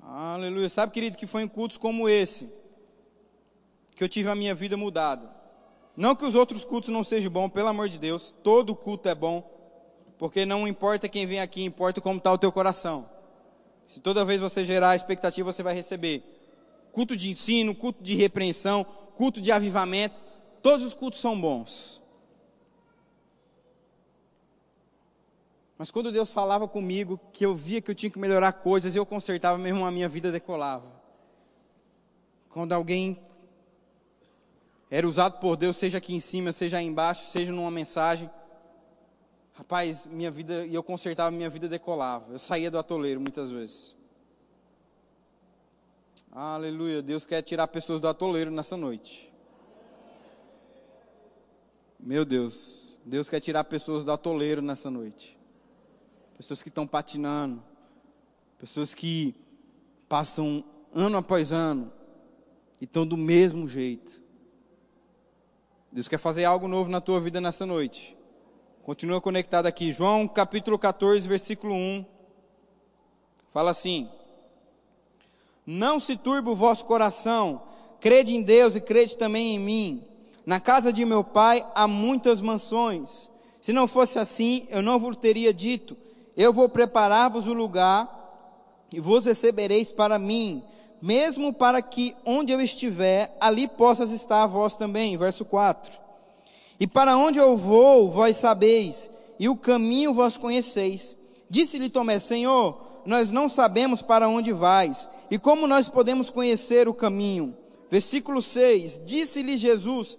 Aleluia. Sabe, querido, que foi em cultos como esse que eu tive a minha vida mudada. Não que os outros cultos não sejam bons, pelo amor de Deus, todo culto é bom. Porque não importa quem vem aqui, importa como está o teu coração. Se toda vez você gerar expectativa, você vai receber. Culto de ensino, culto de repreensão, culto de avivamento, todos os cultos são bons. Mas quando Deus falava comigo, que eu via que eu tinha que melhorar coisas, eu consertava mesmo a minha vida decolava. Quando alguém era usado por Deus, seja aqui em cima, seja aí embaixo, seja numa mensagem, Rapaz, minha vida, e eu consertava, minha vida decolava. Eu saía do atoleiro muitas vezes. Aleluia. Deus quer tirar pessoas do atoleiro nessa noite. Meu Deus. Deus quer tirar pessoas do atoleiro nessa noite. Pessoas que estão patinando. Pessoas que passam ano após ano e estão do mesmo jeito. Deus quer fazer algo novo na tua vida nessa noite. Continua conectado aqui. João capítulo 14, versículo 1. Fala assim: Não se turbe o vosso coração, crede em Deus e crede também em mim. Na casa de meu pai há muitas mansões. Se não fosse assim, eu não vos teria dito: Eu vou preparar-vos o lugar e vos recebereis para mim, mesmo para que onde eu estiver, ali possas estar vós também. Verso 4. E para onde eu vou, vós sabeis, e o caminho vós conheceis. Disse-lhe Tomé: Senhor, nós não sabemos para onde vais, e como nós podemos conhecer o caminho? Versículo 6: Disse-lhe Jesus: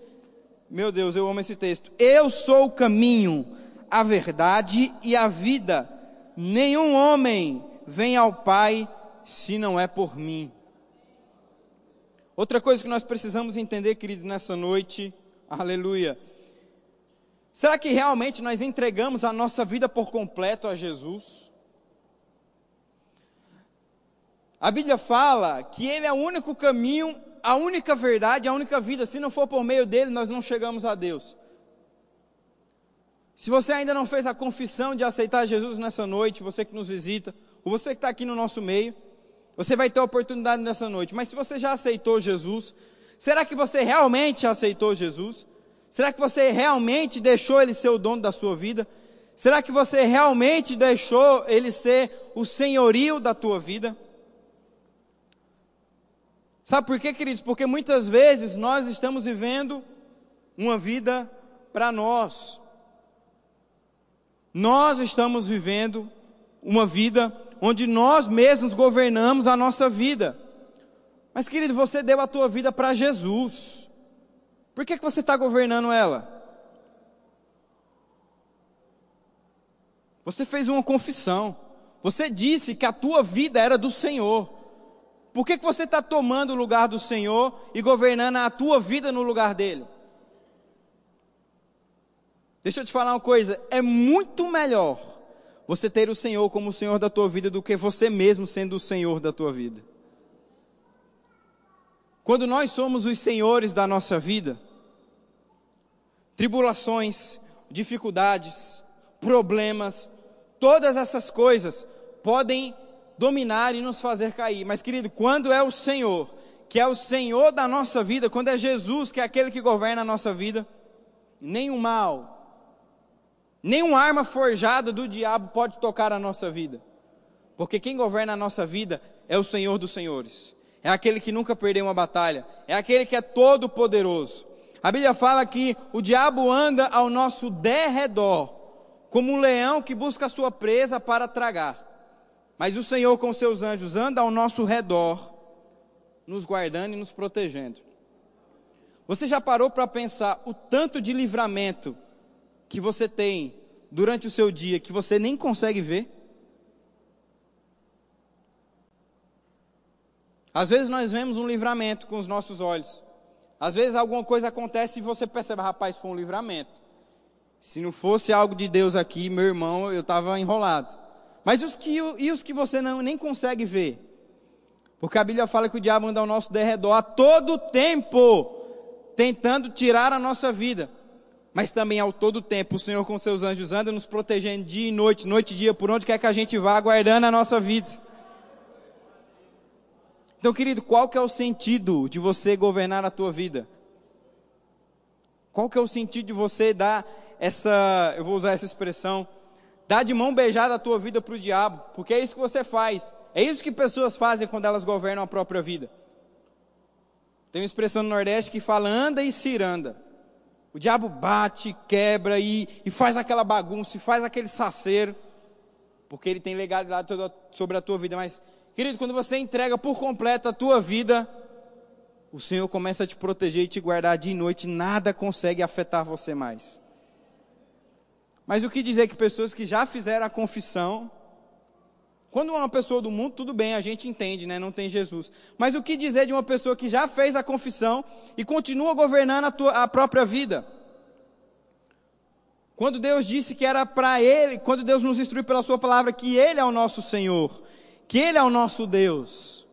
Meu Deus, eu amo esse texto. Eu sou o caminho, a verdade e a vida. Nenhum homem vem ao Pai se não é por mim. Outra coisa que nós precisamos entender, querido, nessa noite, aleluia. Será que realmente nós entregamos a nossa vida por completo a Jesus? A Bíblia fala que Ele é o único caminho, a única verdade, a única vida. Se não for por meio dele, nós não chegamos a Deus. Se você ainda não fez a confissão de aceitar Jesus nessa noite, você que nos visita, ou você que está aqui no nosso meio, você vai ter a oportunidade nessa noite. Mas se você já aceitou Jesus, será que você realmente aceitou Jesus? Será que você realmente deixou Ele ser o dono da sua vida? Será que você realmente deixou Ele ser o senhorio da tua vida? Sabe por quê, queridos? Porque muitas vezes nós estamos vivendo uma vida para nós. Nós estamos vivendo uma vida onde nós mesmos governamos a nossa vida. Mas, querido, você deu a tua vida para Jesus. Por que, que você está governando ela? Você fez uma confissão. Você disse que a tua vida era do Senhor. Por que, que você está tomando o lugar do Senhor e governando a tua vida no lugar dele? Deixa eu te falar uma coisa: é muito melhor você ter o Senhor como o Senhor da tua vida do que você mesmo sendo o Senhor da tua vida. Quando nós somos os senhores da nossa vida, tribulações, dificuldades, problemas, todas essas coisas podem dominar e nos fazer cair. Mas, querido, quando é o Senhor, que é o Senhor da nossa vida, quando é Jesus, que é aquele que governa a nossa vida, nenhum mal, Nenhuma arma forjada do diabo pode tocar a nossa vida. Porque quem governa a nossa vida é o Senhor dos Senhores. É aquele que nunca perdeu uma batalha. É aquele que é todo poderoso. A Bíblia fala que o diabo anda ao nosso derredor, como um leão que busca a sua presa para tragar. Mas o Senhor com seus anjos anda ao nosso redor, nos guardando e nos protegendo. Você já parou para pensar o tanto de livramento que você tem durante o seu dia que você nem consegue ver? Às vezes nós vemos um livramento com os nossos olhos. Às vezes alguma coisa acontece e você percebe, rapaz, foi um livramento. Se não fosse algo de Deus aqui, meu irmão, eu estava enrolado. Mas os que, e os que você não, nem consegue ver? Porque a Bíblia fala que o diabo anda ao nosso derredor a todo tempo, tentando tirar a nossa vida mas também ao todo tempo o Senhor com seus anjos anda nos protegendo dia e noite, noite e dia, por onde quer que a gente vá, guardando a nossa vida. Então, querido, qual que é o sentido de você governar a tua vida? Qual que é o sentido de você dar essa, eu vou usar essa expressão, dar de mão beijada a tua vida para o diabo? Porque é isso que você faz. É isso que pessoas fazem quando elas governam a própria vida. Tem uma expressão no Nordeste que fala anda e ciranda. O diabo bate, quebra e, e faz aquela bagunça, e faz aquele saceiro, porque ele tem legalidade sobre a tua vida. Mas, querido, quando você entrega por completo a tua vida, o Senhor começa a te proteger e te guardar dia e noite, nada consegue afetar você mais. Mas o que dizer que pessoas que já fizeram a confissão, quando uma pessoa do mundo, tudo bem, a gente entende, né? Não tem Jesus. Mas o que dizer de uma pessoa que já fez a confissão e continua governando a, tua, a própria vida? Quando Deus disse que era para Ele, quando Deus nos instruiu pela Sua palavra que Ele é o nosso Senhor, que Ele é o nosso Deus.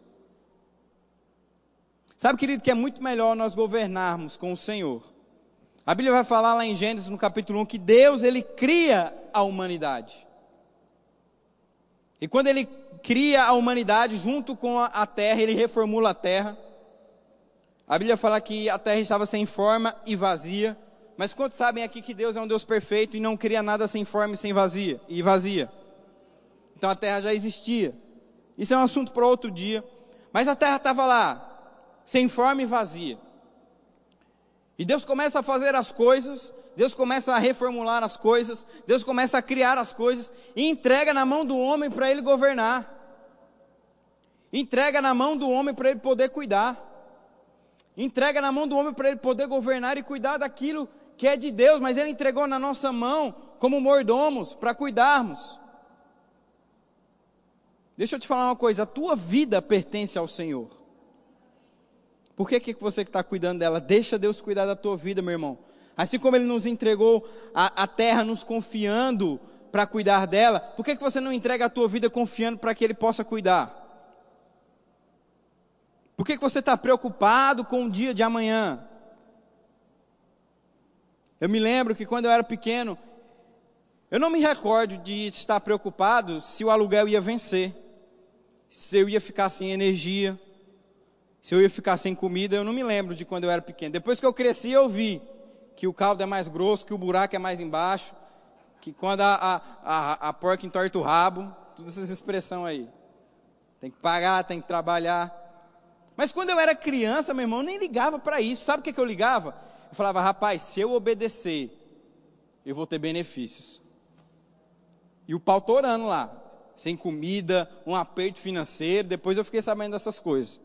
Sabe, querido, que é muito melhor nós governarmos com o Senhor. A Bíblia vai falar lá em Gênesis, no capítulo 1, que Deus, ele cria a humanidade. E quando ele cria a humanidade junto com a terra, ele reformula a terra. A Bíblia fala que a terra estava sem forma e vazia. Mas quantos sabem aqui que Deus é um Deus perfeito e não cria nada sem forma e sem vazia e vazia? Então a terra já existia. Isso é um assunto para outro dia. Mas a terra estava lá, sem forma e vazia. E Deus começa a fazer as coisas, Deus começa a reformular as coisas, Deus começa a criar as coisas e entrega na mão do homem para ele governar. Entrega na mão do homem para ele poder cuidar. Entrega na mão do homem para ele poder governar e cuidar daquilo que é de Deus, mas ele entregou na nossa mão como mordomos para cuidarmos. Deixa eu te falar uma coisa: a tua vida pertence ao Senhor. Por que, que você que está cuidando dela? Deixa Deus cuidar da tua vida, meu irmão. Assim como Ele nos entregou a, a terra, nos confiando para cuidar dela, por que, que você não entrega a tua vida confiando para que Ele possa cuidar? Por que, que você está preocupado com o dia de amanhã? Eu me lembro que quando eu era pequeno, eu não me recordo de estar preocupado se o aluguel ia vencer, se eu ia ficar sem energia, se eu ia ficar sem comida, eu não me lembro de quando eu era pequeno. Depois que eu cresci, eu vi que o caldo é mais grosso, que o buraco é mais embaixo, que quando a, a, a, a porca entorta o rabo, todas essas expressões aí. Tem que pagar, tem que trabalhar. Mas quando eu era criança, meu irmão, eu nem ligava para isso. Sabe o que, que eu ligava? Eu falava, rapaz, se eu obedecer, eu vou ter benefícios. E o pau torando lá, sem comida, um aperto financeiro. Depois eu fiquei sabendo dessas coisas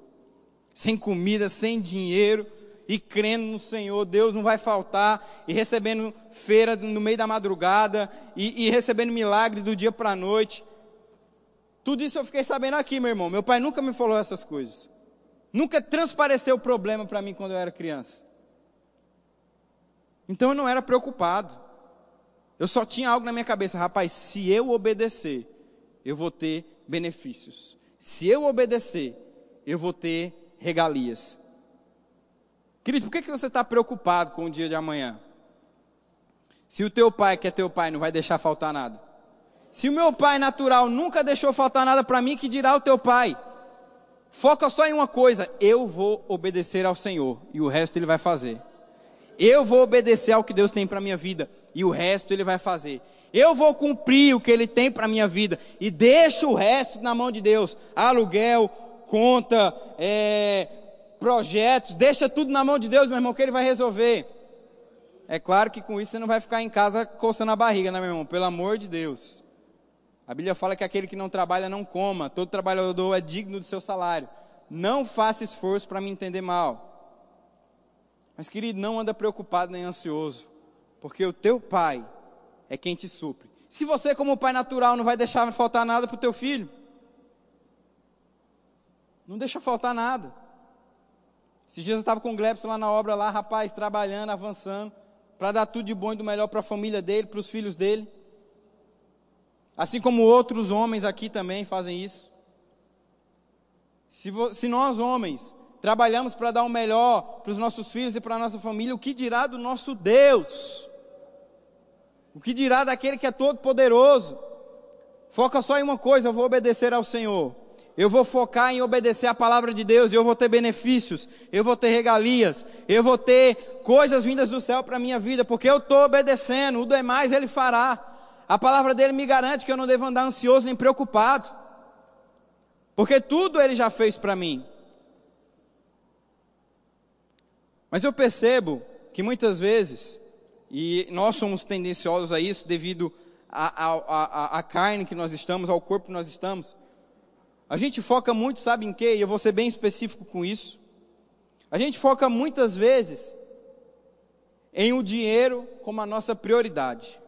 sem comida, sem dinheiro, e crendo no Senhor, Deus não vai faltar, e recebendo feira no meio da madrugada, e, e recebendo milagre do dia para a noite. Tudo isso eu fiquei sabendo aqui, meu irmão. Meu pai nunca me falou essas coisas. Nunca transpareceu o problema para mim quando eu era criança. Então eu não era preocupado. Eu só tinha algo na minha cabeça, rapaz, se eu obedecer, eu vou ter benefícios. Se eu obedecer, eu vou ter regalias. Querido, por que, que você está preocupado com o dia de amanhã? Se o teu pai, que é teu pai, não vai deixar faltar nada. Se o meu pai natural nunca deixou faltar nada para mim, que dirá o teu pai? Foca só em uma coisa: eu vou obedecer ao Senhor e o resto ele vai fazer. Eu vou obedecer ao que Deus tem para minha vida e o resto ele vai fazer. Eu vou cumprir o que ele tem para minha vida e deixo o resto na mão de Deus. Aluguel, conta, é, projetos, deixa tudo na mão de Deus, meu irmão, que Ele vai resolver. É claro que com isso você não vai ficar em casa coçando a barriga, né, meu irmão? Pelo amor de Deus. A Bíblia fala que aquele que não trabalha não coma, todo trabalhador é digno do seu salário. Não faça esforço para me entender mal. Mas, querido, não anda preocupado nem ansioso, porque o teu pai é quem te supre. Se você, como pai natural, não vai deixar faltar nada para o teu filho, não deixa faltar nada. Esses dias eu estava com o Glebson lá na obra, lá, rapaz, trabalhando, avançando, para dar tudo de bom e do melhor para a família dele, para os filhos dele. Assim como outros homens aqui também fazem isso. Se, se nós, homens, trabalhamos para dar o melhor para os nossos filhos e para a nossa família, o que dirá do nosso Deus? O que dirá daquele que é todo poderoso? Foca só em uma coisa, eu vou obedecer ao Senhor eu vou focar em obedecer a palavra de Deus, e eu vou ter benefícios, eu vou ter regalias, eu vou ter coisas vindas do céu para a minha vida, porque eu estou obedecendo, o demais Ele fará. A palavra dele me garante que eu não devo andar ansioso nem preocupado, porque tudo Ele já fez para mim. Mas eu percebo que muitas vezes, e nós somos tendenciosos a isso devido à carne que nós estamos, ao corpo que nós estamos, a gente foca muito, sabe em quê? E eu vou ser bem específico com isso. A gente foca muitas vezes em o dinheiro como a nossa prioridade.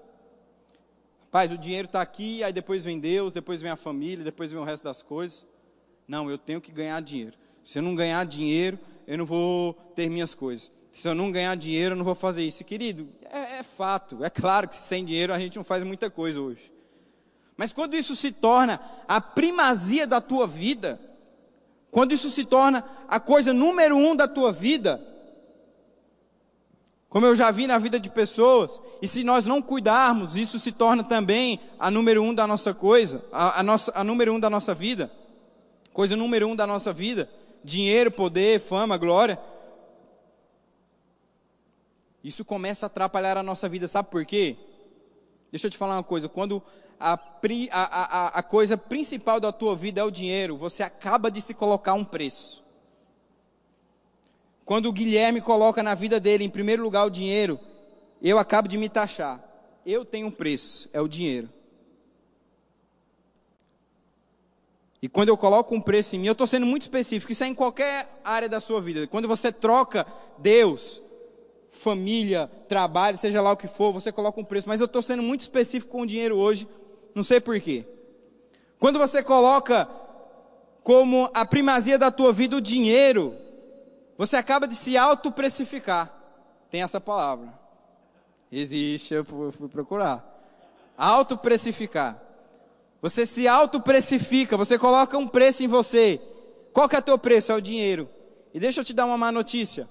Rapaz, o dinheiro está aqui, aí depois vem Deus, depois vem a família, depois vem o resto das coisas. Não, eu tenho que ganhar dinheiro. Se eu não ganhar dinheiro, eu não vou ter minhas coisas. Se eu não ganhar dinheiro, eu não vou fazer isso. Querido, é, é fato. É claro que sem dinheiro a gente não faz muita coisa hoje. Mas quando isso se torna a primazia da tua vida, quando isso se torna a coisa número um da tua vida, como eu já vi na vida de pessoas, e se nós não cuidarmos, isso se torna também a número um da nossa coisa, a, a, nossa, a número um da nossa vida, coisa número um da nossa vida, dinheiro, poder, fama, glória. Isso começa a atrapalhar a nossa vida, sabe por quê? Deixa eu te falar uma coisa, quando a, a, a, a coisa principal da tua vida é o dinheiro, você acaba de se colocar um preço. Quando o Guilherme coloca na vida dele, em primeiro lugar, o dinheiro, eu acabo de me taxar. Eu tenho um preço, é o dinheiro. E quando eu coloco um preço em mim, eu estou sendo muito específico, isso é em qualquer área da sua vida. Quando você troca Deus, família, trabalho, seja lá o que for, você coloca um preço. Mas eu estou sendo muito específico com o dinheiro hoje, não sei porquê. Quando você coloca como a primazia da tua vida o dinheiro, você acaba de se autoprecificar. Tem essa palavra. Existe, eu fui procurar. Autoprecificar. Você se autoprecifica, você coloca um preço em você. Qual que é o teu preço? É o dinheiro. E deixa eu te dar uma má notícia.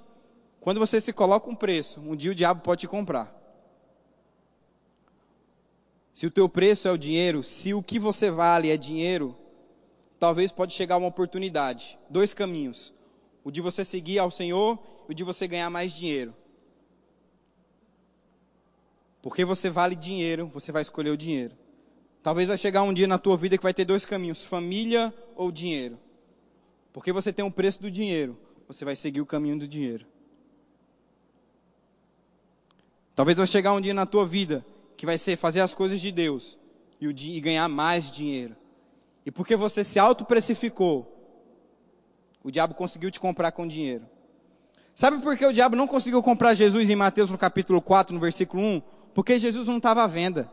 Quando você se coloca um preço, um dia o diabo pode te comprar. Se o teu preço é o dinheiro, se o que você vale é dinheiro, talvez pode chegar uma oportunidade. Dois caminhos o de você seguir ao Senhor e o de você ganhar mais dinheiro. Porque você vale dinheiro, você vai escolher o dinheiro. Talvez vai chegar um dia na tua vida que vai ter dois caminhos: família ou dinheiro. Porque você tem o um preço do dinheiro, você vai seguir o caminho do dinheiro. Talvez vai chegar um dia na tua vida que vai ser fazer as coisas de Deus e, e ganhar mais dinheiro. E porque você se autoprecificou, o diabo conseguiu te comprar com dinheiro. Sabe por que o diabo não conseguiu comprar Jesus em Mateus no capítulo 4, no versículo 1? Porque Jesus não estava à venda.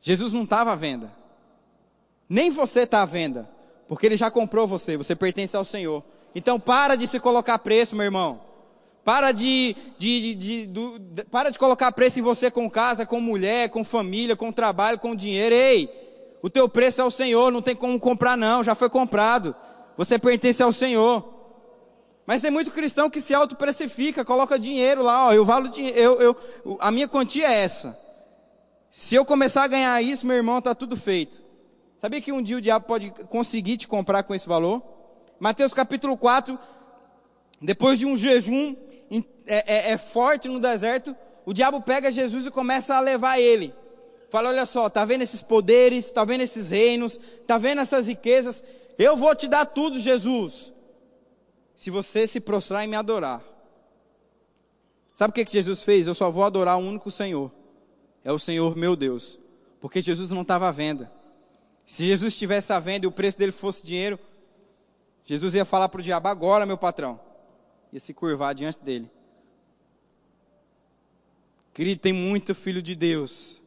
Jesus não estava à venda. Nem você está à venda. Porque ele já comprou você, você pertence ao Senhor. Então para de se colocar preço, meu irmão. Para de, de, de, de, para de colocar preço em você com casa, com mulher, com família, com trabalho, com dinheiro. Ei, o teu preço é o Senhor, não tem como comprar não, já foi comprado. Você pertence ao Senhor. Mas tem muito cristão que se autoprecifica, coloca dinheiro lá, ó, eu valo dinheiro, eu, eu, a minha quantia é essa. Se eu começar a ganhar isso, meu irmão, está tudo feito. Sabia que um dia o diabo pode conseguir te comprar com esse valor? Mateus capítulo 4, depois de um jejum é, é, é forte no deserto, o diabo pega Jesus e começa a levar ele. Fala, olha só, tá vendo esses poderes, tá vendo esses reinos, tá vendo essas riquezas? Eu vou te dar tudo, Jesus. Se você se prostrar e me adorar. Sabe o que, que Jesus fez? Eu só vou adorar o único Senhor. É o Senhor meu Deus. Porque Jesus não estava à venda. Se Jesus estivesse à venda e o preço dele fosse dinheiro, Jesus ia falar para o diabo, agora, meu patrão. Ia se curvar diante dele. Querido, tem muito filho de Deus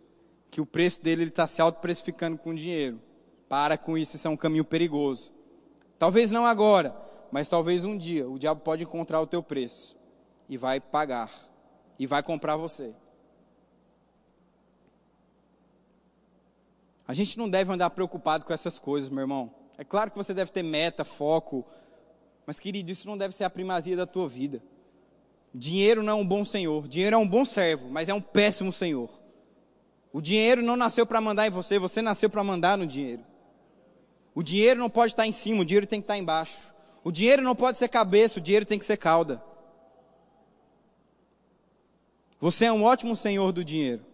que o preço dele está se auto-precificando com dinheiro. Para com isso, isso é um caminho perigoso. Talvez não agora, mas talvez um dia o diabo pode encontrar o teu preço e vai pagar e vai comprar você. A gente não deve andar preocupado com essas coisas, meu irmão. É claro que você deve ter meta, foco, mas querido, isso não deve ser a primazia da tua vida. Dinheiro não é um bom senhor, dinheiro é um bom servo, mas é um péssimo senhor. O dinheiro não nasceu para mandar em você, você nasceu para mandar no dinheiro. O dinheiro não pode estar em cima, o dinheiro tem que estar embaixo. O dinheiro não pode ser cabeça, o dinheiro tem que ser cauda. Você é um ótimo senhor do dinheiro.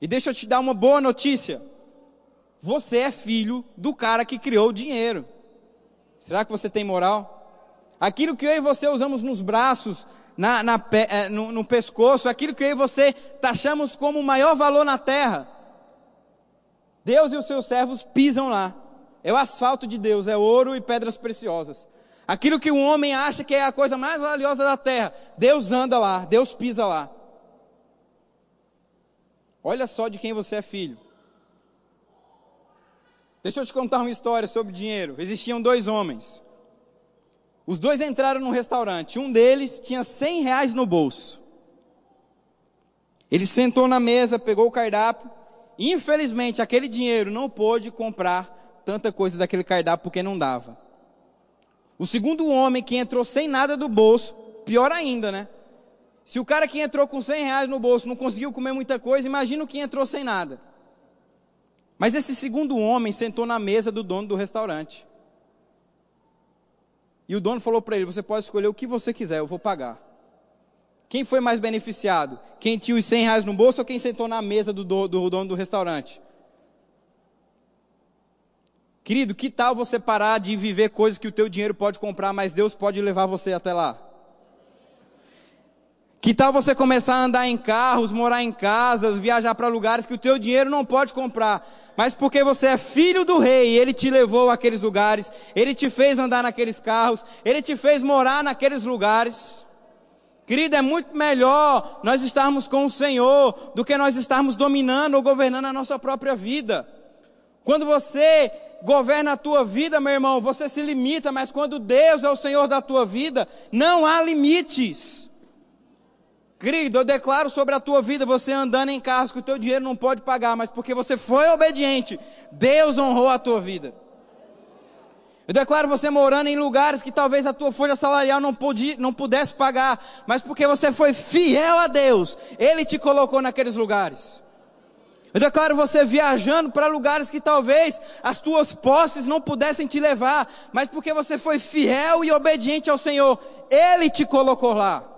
E deixa eu te dar uma boa notícia. Você é filho do cara que criou o dinheiro. Será que você tem moral? Aquilo que eu e você usamos nos braços, na, na, é, no, no pescoço, aquilo que eu e você taxamos como o maior valor na terra. Deus e os seus servos pisam lá. É o asfalto de Deus, é ouro e pedras preciosas. Aquilo que o homem acha que é a coisa mais valiosa da terra, Deus anda lá, Deus pisa lá. Olha só de quem você é filho. Deixa eu te contar uma história sobre dinheiro. Existiam dois homens. Os dois entraram num restaurante. Um deles tinha 100 reais no bolso. Ele sentou na mesa, pegou o cardápio. Infelizmente, aquele dinheiro não pôde comprar tanta coisa daquele cardápio porque não dava. O segundo homem que entrou sem nada do bolso, pior ainda, né? Se o cara que entrou com 100 reais no bolso não conseguiu comer muita coisa, imagina o que entrou sem nada. Mas esse segundo homem sentou na mesa do dono do restaurante. E o dono falou para ele: Você pode escolher o que você quiser, eu vou pagar. Quem foi mais beneficiado? Quem tinha os 100 reais no bolso ou quem sentou na mesa do, do, do dono do restaurante? Querido, que tal você parar de viver coisas que o teu dinheiro pode comprar, mas Deus pode levar você até lá? Que tal você começar a andar em carros, morar em casas, viajar para lugares que o teu dinheiro não pode comprar, mas porque você é filho do rei, ele te levou àqueles lugares, ele te fez andar naqueles carros, ele te fez morar naqueles lugares. Querido, é muito melhor nós estarmos com o Senhor do que nós estarmos dominando ou governando a nossa própria vida. Quando você governa a tua vida, meu irmão, você se limita, mas quando Deus é o Senhor da tua vida, não há limites. Querido, eu declaro sobre a tua vida, você andando em carros que o teu dinheiro não pode pagar, mas porque você foi obediente, Deus honrou a tua vida. Eu declaro você morando em lugares que talvez a tua folha salarial não, podia, não pudesse pagar, mas porque você foi fiel a Deus, Ele te colocou naqueles lugares. Eu declaro você viajando para lugares que talvez as tuas posses não pudessem te levar, mas porque você foi fiel e obediente ao Senhor, Ele te colocou lá.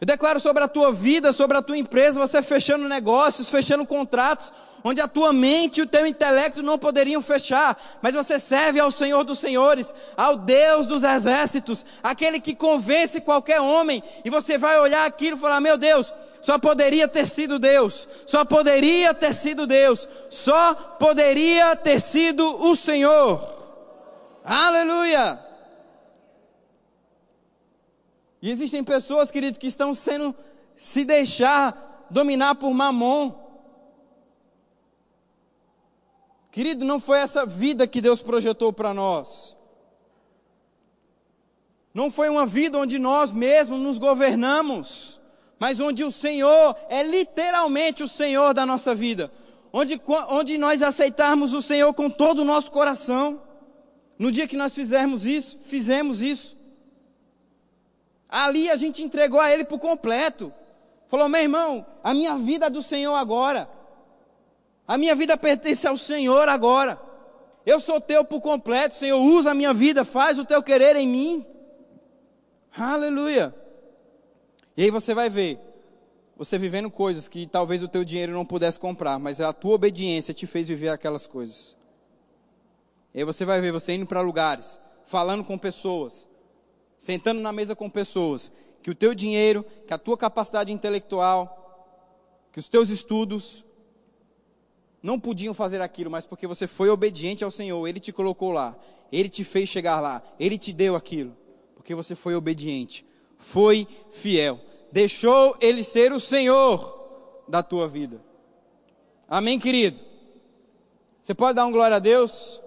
Eu declaro sobre a tua vida, sobre a tua empresa, você fechando negócios, fechando contratos, onde a tua mente e o teu intelecto não poderiam fechar, mas você serve ao Senhor dos Senhores, ao Deus dos exércitos, aquele que convence qualquer homem, e você vai olhar aquilo e falar: Meu Deus, só poderia ter sido Deus, só poderia ter sido Deus, só poderia ter sido o Senhor. Aleluia! E existem pessoas, queridos, que estão sendo se deixar dominar por mamon. Querido, não foi essa vida que Deus projetou para nós. Não foi uma vida onde nós mesmos nos governamos, mas onde o Senhor é literalmente o Senhor da nossa vida. Onde, onde nós aceitarmos o Senhor com todo o nosso coração. No dia que nós fizermos isso, fizemos isso. Ali a gente entregou a Ele por completo. Falou, meu irmão, a minha vida é do Senhor agora. A minha vida pertence ao Senhor agora. Eu sou teu por completo, Senhor. Usa a minha vida, faz o teu querer em mim. Aleluia. E aí você vai ver, você vivendo coisas que talvez o teu dinheiro não pudesse comprar, mas a tua obediência te fez viver aquelas coisas. E aí você vai ver você indo para lugares, falando com pessoas, sentando na mesa com pessoas, que o teu dinheiro, que a tua capacidade intelectual, que os teus estudos, não podiam fazer aquilo, mas porque você foi obediente ao Senhor, Ele te colocou lá, Ele te fez chegar lá, Ele te deu aquilo, porque você foi obediente, foi fiel, deixou Ele ser o Senhor da tua vida. Amém, querido? Você pode dar um glória a Deus?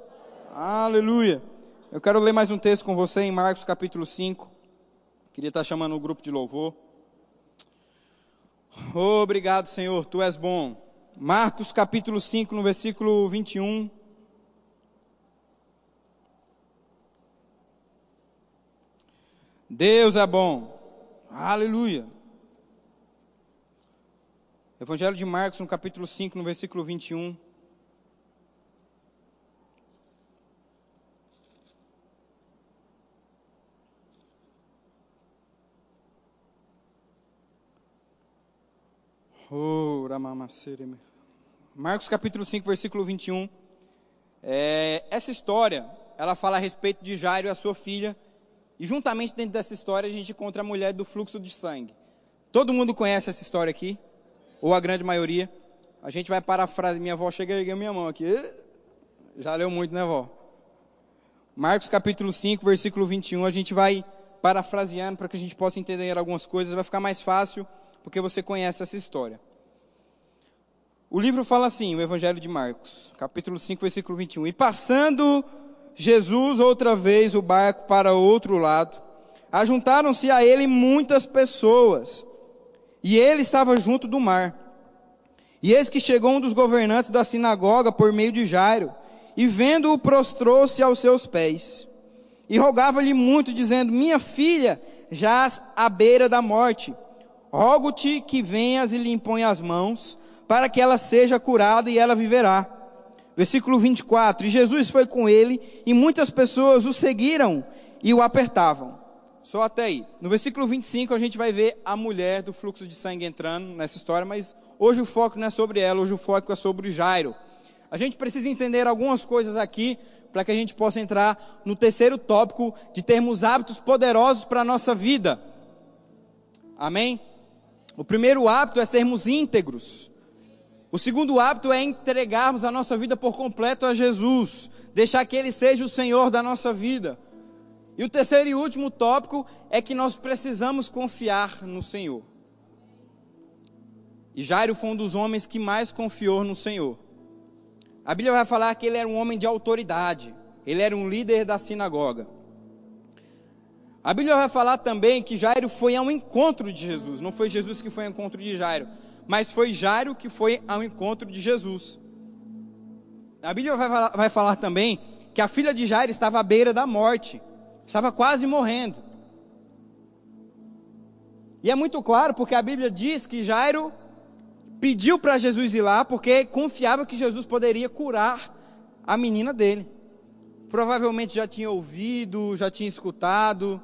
Aleluia. Eu quero ler mais um texto com você em Marcos capítulo 5. Queria estar chamando o grupo de louvor. Obrigado, Senhor, tu és bom. Marcos capítulo 5, no versículo 21. Deus é bom. Aleluia. Evangelho de Marcos, no capítulo 5, no versículo 21. Marcos capítulo 5, versículo 21. É, essa história, ela fala a respeito de Jairo e a sua filha. E juntamente dentro dessa história a gente encontra a mulher do fluxo de sangue. Todo mundo conhece essa história aqui? Ou a grande maioria? A gente vai parafrasear. Minha avó chega e minha mão aqui. Já leu muito, né, vó? Marcos capítulo 5, versículo 21. A gente vai parafraseando para que a gente possa entender algumas coisas. Vai ficar mais fácil porque você conhece essa história. O livro fala assim, o Evangelho de Marcos, capítulo 5, versículo 21. E passando Jesus outra vez o barco para outro lado, ajuntaram-se a ele muitas pessoas, e ele estava junto do mar. E eis que chegou um dos governantes da sinagoga por meio de Jairo, e vendo-o prostrou-se aos seus pés. E rogava-lhe muito, dizendo: Minha filha jaz à beira da morte. Rogo-te que venhas e lhe impõe as mãos, para que ela seja curada e ela viverá. Versículo 24: E Jesus foi com ele, e muitas pessoas o seguiram e o apertavam. Só até aí. No versículo 25 a gente vai ver a mulher do fluxo de sangue entrando nessa história, mas hoje o foco não é sobre ela, hoje o foco é sobre Jairo. A gente precisa entender algumas coisas aqui para que a gente possa entrar no terceiro tópico de termos hábitos poderosos para a nossa vida. Amém? O primeiro hábito é sermos íntegros. O segundo hábito é entregarmos a nossa vida por completo a Jesus, deixar que Ele seja o Senhor da nossa vida. E o terceiro e último tópico é que nós precisamos confiar no Senhor. E Jairo foi um dos homens que mais confiou no Senhor. A Bíblia vai falar que ele era um homem de autoridade, ele era um líder da sinagoga. A Bíblia vai falar também que Jairo foi ao encontro de Jesus, não foi Jesus que foi ao encontro de Jairo, mas foi Jairo que foi ao encontro de Jesus. A Bíblia vai falar, vai falar também que a filha de Jairo estava à beira da morte, estava quase morrendo. E é muito claro porque a Bíblia diz que Jairo pediu para Jesus ir lá porque confiava que Jesus poderia curar a menina dele. Provavelmente já tinha ouvido, já tinha escutado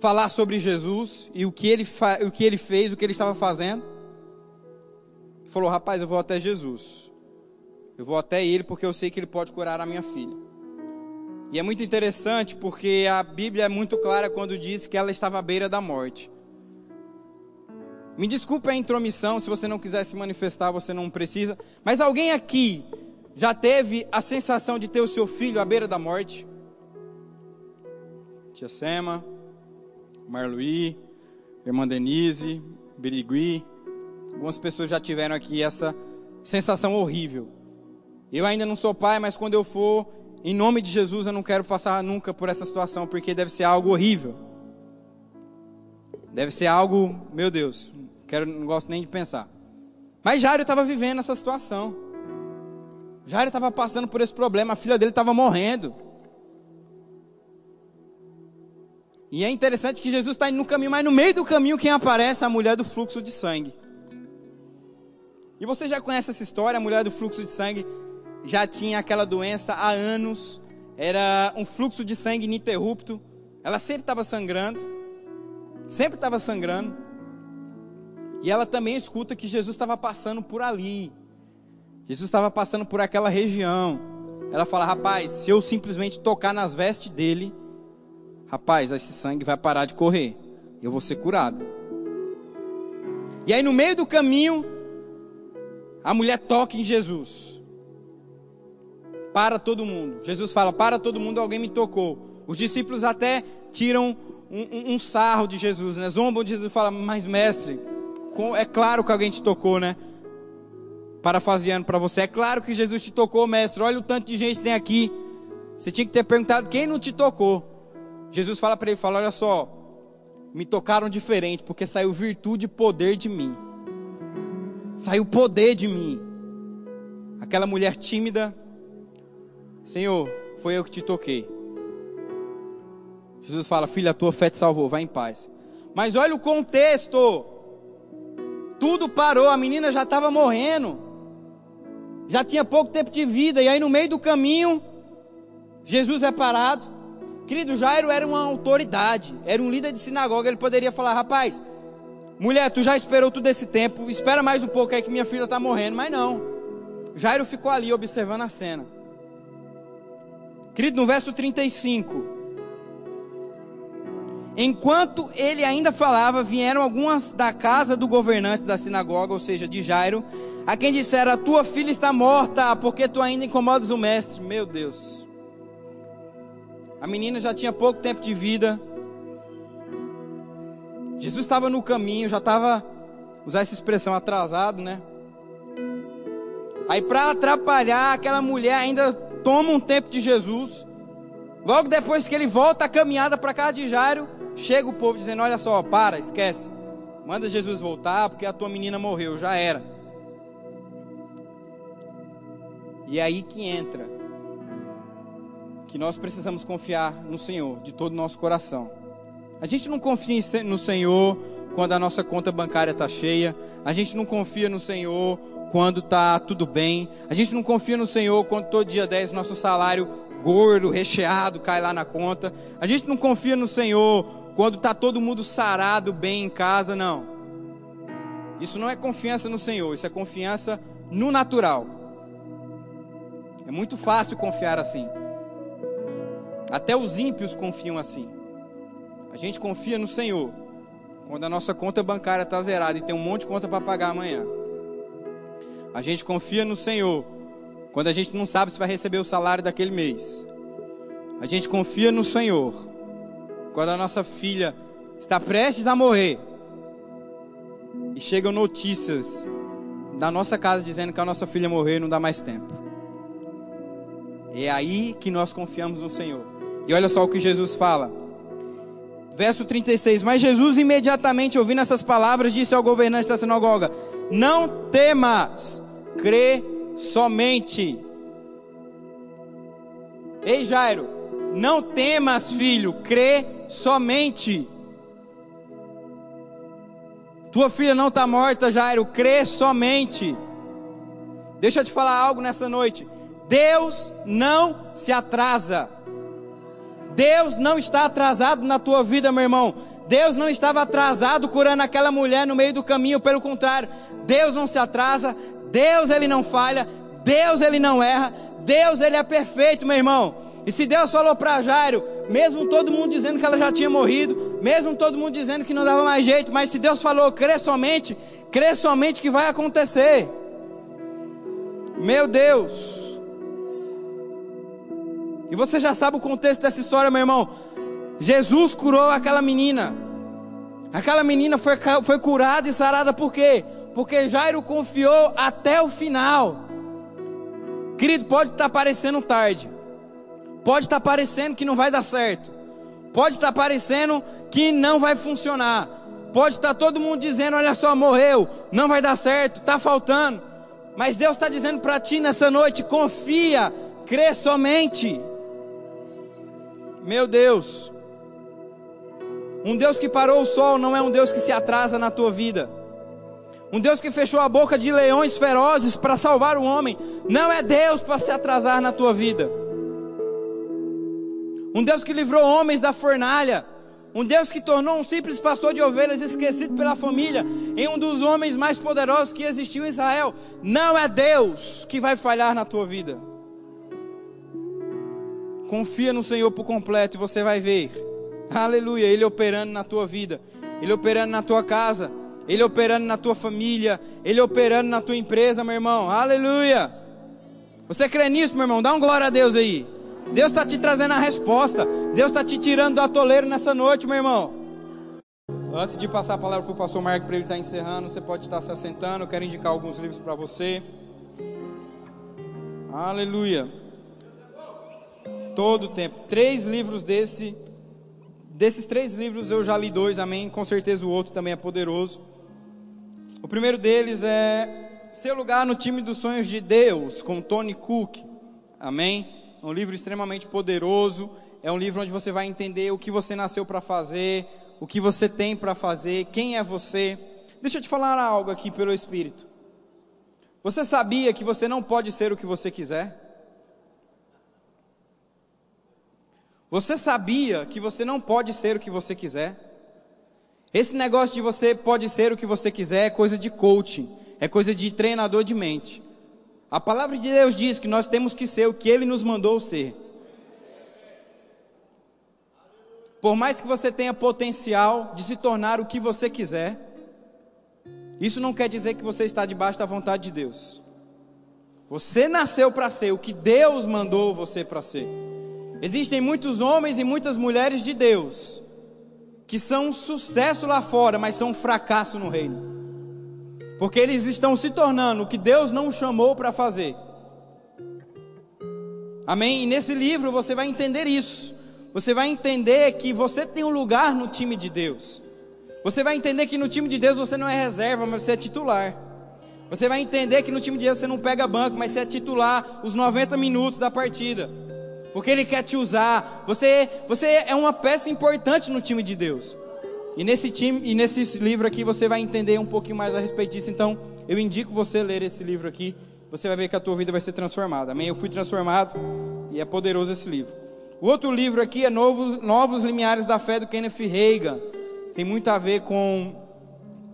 falar sobre Jesus e o que ele, o que ele fez, o que ele estava fazendo. Falou: Rapaz, eu vou até Jesus. Eu vou até ele porque eu sei que ele pode curar a minha filha. E é muito interessante porque a Bíblia é muito clara quando diz que ela estava à beira da morte. Me desculpe a intromissão, se você não quiser se manifestar, você não precisa. Mas alguém aqui já teve a sensação de ter o seu filho à beira da morte? Tia Sema, Marluí, irmã Denise, Birigui. Algumas pessoas já tiveram aqui essa sensação horrível. Eu ainda não sou pai, mas quando eu for, em nome de Jesus, eu não quero passar nunca por essa situação, porque deve ser algo horrível. Deve ser algo, meu Deus, Quero, não gosto nem de pensar. Mas Jairo estava vivendo essa situação. Jairo estava passando por esse problema. A filha dele estava morrendo. E é interessante que Jesus está indo no caminho, mas no meio do caminho quem aparece é a mulher do fluxo de sangue. E você já conhece essa história? A mulher do fluxo de sangue já tinha aquela doença há anos. Era um fluxo de sangue ininterrupto. Ela sempre estava sangrando. Sempre estava sangrando. E ela também escuta que Jesus estava passando por ali. Jesus estava passando por aquela região. Ela fala: Rapaz, se eu simplesmente tocar nas vestes dele, rapaz, esse sangue vai parar de correr. Eu vou ser curado. E aí, no meio do caminho, a mulher toca em Jesus. Para todo mundo. Jesus fala: Para todo mundo, alguém me tocou. Os discípulos até tiram um, um, um sarro de Jesus, né? Zombam de Jesus e falam: Mas, mestre, é claro que alguém te tocou, né? Parafaseando para você, é claro que Jesus te tocou, mestre. Olha o tanto de gente que tem aqui. Você tinha que ter perguntado quem não te tocou. Jesus fala para ele, fala, olha só, me tocaram diferente, porque saiu virtude e poder de mim. Saiu poder de mim. Aquela mulher tímida, Senhor, foi eu que te toquei. Jesus fala, filha, tua fé te salvou, vai em paz. Mas olha o contexto. Tudo parou, a menina já estava morrendo. Já tinha pouco tempo de vida. E aí, no meio do caminho, Jesus é parado. Querido, Jairo era uma autoridade, era um líder de sinagoga. Ele poderia falar: Rapaz, mulher, tu já esperou todo esse tempo, espera mais um pouco aí que minha filha está morrendo. Mas não. Jairo ficou ali observando a cena. Querido, no verso 35. Enquanto ele ainda falava, vieram algumas da casa do governante da sinagoga, ou seja, de Jairo, a quem disseram: A tua filha está morta, porque tu ainda incomodas o mestre. Meu Deus. A menina já tinha pouco tempo de vida. Jesus estava no caminho, já estava, usar essa expressão, atrasado, né? Aí, para atrapalhar, aquela mulher ainda toma um tempo de Jesus. Logo depois que ele volta a caminhada para casa de Jairo, Chega o povo dizendo: Olha só, para, esquece. Manda Jesus voltar porque a tua menina morreu, já era. E é aí que entra que nós precisamos confiar no Senhor de todo o nosso coração. A gente não confia no Senhor quando a nossa conta bancária está cheia. A gente não confia no Senhor quando está tudo bem. A gente não confia no Senhor quando todo dia 10 nosso salário gordo, recheado, cai lá na conta. A gente não confia no Senhor quando está todo mundo sarado, bem em casa, não. Isso não é confiança no Senhor, isso é confiança no natural. É muito fácil confiar assim. Até os ímpios confiam assim. A gente confia no Senhor quando a nossa conta bancária está zerada e tem um monte de conta para pagar amanhã. A gente confia no Senhor quando a gente não sabe se vai receber o salário daquele mês. A gente confia no Senhor quando a nossa filha está prestes a morrer e chegam notícias da nossa casa dizendo que a nossa filha morreu e não dá mais tempo. É aí que nós confiamos no Senhor. E olha só o que Jesus fala. Verso 36. Mas Jesus, imediatamente ouvindo essas palavras, disse ao governante da sinagoga: Não temas, crê somente. Ei Jairo, não temas, filho, crê somente. Tua filha não está morta, Jairo, crê somente. Deixa eu te falar algo nessa noite. Deus não se atrasa. Deus não está atrasado na tua vida, meu irmão. Deus não estava atrasado curando aquela mulher no meio do caminho, pelo contrário, Deus não se atrasa, Deus ele não falha, Deus ele não erra, Deus ele é perfeito, meu irmão. E se Deus falou para Jairo, mesmo todo mundo dizendo que ela já tinha morrido, mesmo todo mundo dizendo que não dava mais jeito, mas se Deus falou, crê somente, crê somente que vai acontecer. Meu Deus. E você já sabe o contexto dessa história, meu irmão. Jesus curou aquela menina. Aquela menina foi, foi curada e sarada por quê? Porque Jairo confiou até o final. Querido, pode estar parecendo tarde. Pode estar parecendo que não vai dar certo. Pode estar parecendo que não vai funcionar. Pode estar todo mundo dizendo: olha só, morreu, não vai dar certo, está faltando. Mas Deus está dizendo para ti nessa noite: confia, crê somente. Meu Deus. Um Deus que parou o sol não é um Deus que se atrasa na tua vida. Um Deus que fechou a boca de leões ferozes para salvar o homem, não é Deus para se atrasar na tua vida. Um Deus que livrou homens da fornalha, um Deus que tornou um simples pastor de ovelhas esquecido pela família em um dos homens mais poderosos que existiu em Israel, não é Deus que vai falhar na tua vida. Confia no Senhor por completo e você vai ver. Aleluia, Ele operando na tua vida, Ele operando na tua casa, Ele operando na tua família, Ele operando na tua empresa, meu irmão. Aleluia. Você crê nisso, meu irmão? Dá um glória a Deus aí. Deus está te trazendo a resposta. Deus está te tirando do atoleiro nessa noite, meu irmão. Antes de passar a palavra para o pastor Marco para ele estar encerrando, você pode estar se assentando. Eu quero indicar alguns livros para você. Aleluia todo o tempo. Três livros desse, desses três livros eu já li dois, amém. Com certeza o outro também é poderoso. O primeiro deles é Seu Lugar no Time dos Sonhos de Deus, com Tony Cook, amém. É um livro extremamente poderoso. É um livro onde você vai entender o que você nasceu para fazer, o que você tem para fazer, quem é você. Deixa eu te falar algo aqui pelo Espírito. Você sabia que você não pode ser o que você quiser? Você sabia que você não pode ser o que você quiser? Esse negócio de você pode ser o que você quiser é coisa de coaching, é coisa de treinador de mente. A palavra de Deus diz que nós temos que ser o que Ele nos mandou ser. Por mais que você tenha potencial de se tornar o que você quiser, isso não quer dizer que você está debaixo da vontade de Deus. Você nasceu para ser o que Deus mandou você para ser. Existem muitos homens e muitas mulheres de Deus que são um sucesso lá fora, mas são um fracasso no reino. Porque eles estão se tornando o que Deus não chamou para fazer. Amém? E nesse livro você vai entender isso. Você vai entender que você tem um lugar no time de Deus. Você vai entender que no time de Deus você não é reserva, mas você é titular. Você vai entender que no time de Deus você não pega banco, mas você é titular os 90 minutos da partida. Porque Ele quer te usar. Você, você é uma peça importante no time de Deus. E nesse time, e nesse livro aqui você vai entender um pouquinho mais a respeito disso. Então, eu indico você ler esse livro aqui. Você vai ver que a tua vida vai ser transformada. Amém? Eu fui transformado e é poderoso esse livro. O outro livro aqui é Novos, Novos Limiares da Fé do Kenneth Reagan. Tem muito a ver com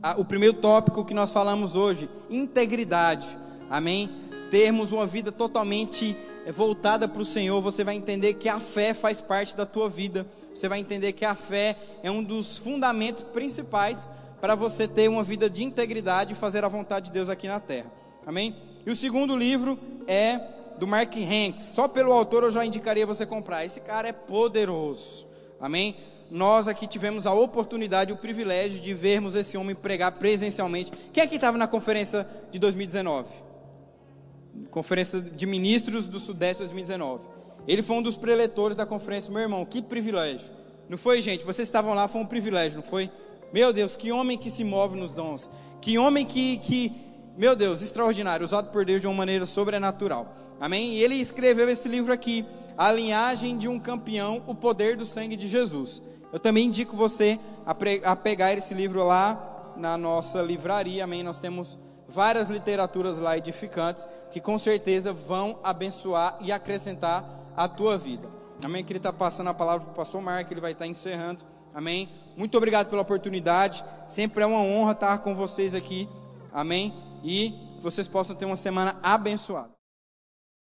a, o primeiro tópico que nós falamos hoje: integridade. Amém? Termos uma vida totalmente eh, voltada para o Senhor. Você vai entender que a fé faz parte da tua vida. Você vai entender que a fé é um dos fundamentos principais para você ter uma vida de integridade e fazer a vontade de Deus aqui na terra. Amém? E o segundo livro é do Mark Hanks. Só pelo autor eu já indicaria você comprar. Esse cara é poderoso. Amém? Nós aqui tivemos a oportunidade, o privilégio de vermos esse homem pregar presencialmente. Quem é que estava na conferência de 2019? Conferência de Ministros do Sudeste 2019. Ele foi um dos preletores da conferência, meu irmão. Que privilégio. Não foi, gente? Vocês estavam lá, foi um privilégio, não foi? Meu Deus, que homem que se move nos dons. Que homem que, que meu Deus, extraordinário, usado por Deus de uma maneira sobrenatural. Amém? E ele escreveu esse livro aqui, A Linhagem de um Campeão, O Poder do Sangue de Jesus. Eu também indico você a, a pegar esse livro lá na nossa livraria, amém? Nós temos várias literaturas lá edificantes que com certeza vão abençoar e acrescentar a tua vida. Amém? Que ele está passando a palavra para o pastor Marco, ele vai estar encerrando. Amém? Muito obrigado pela oportunidade. Sempre é uma honra estar com vocês aqui. Amém? E vocês possam ter uma semana abençoada.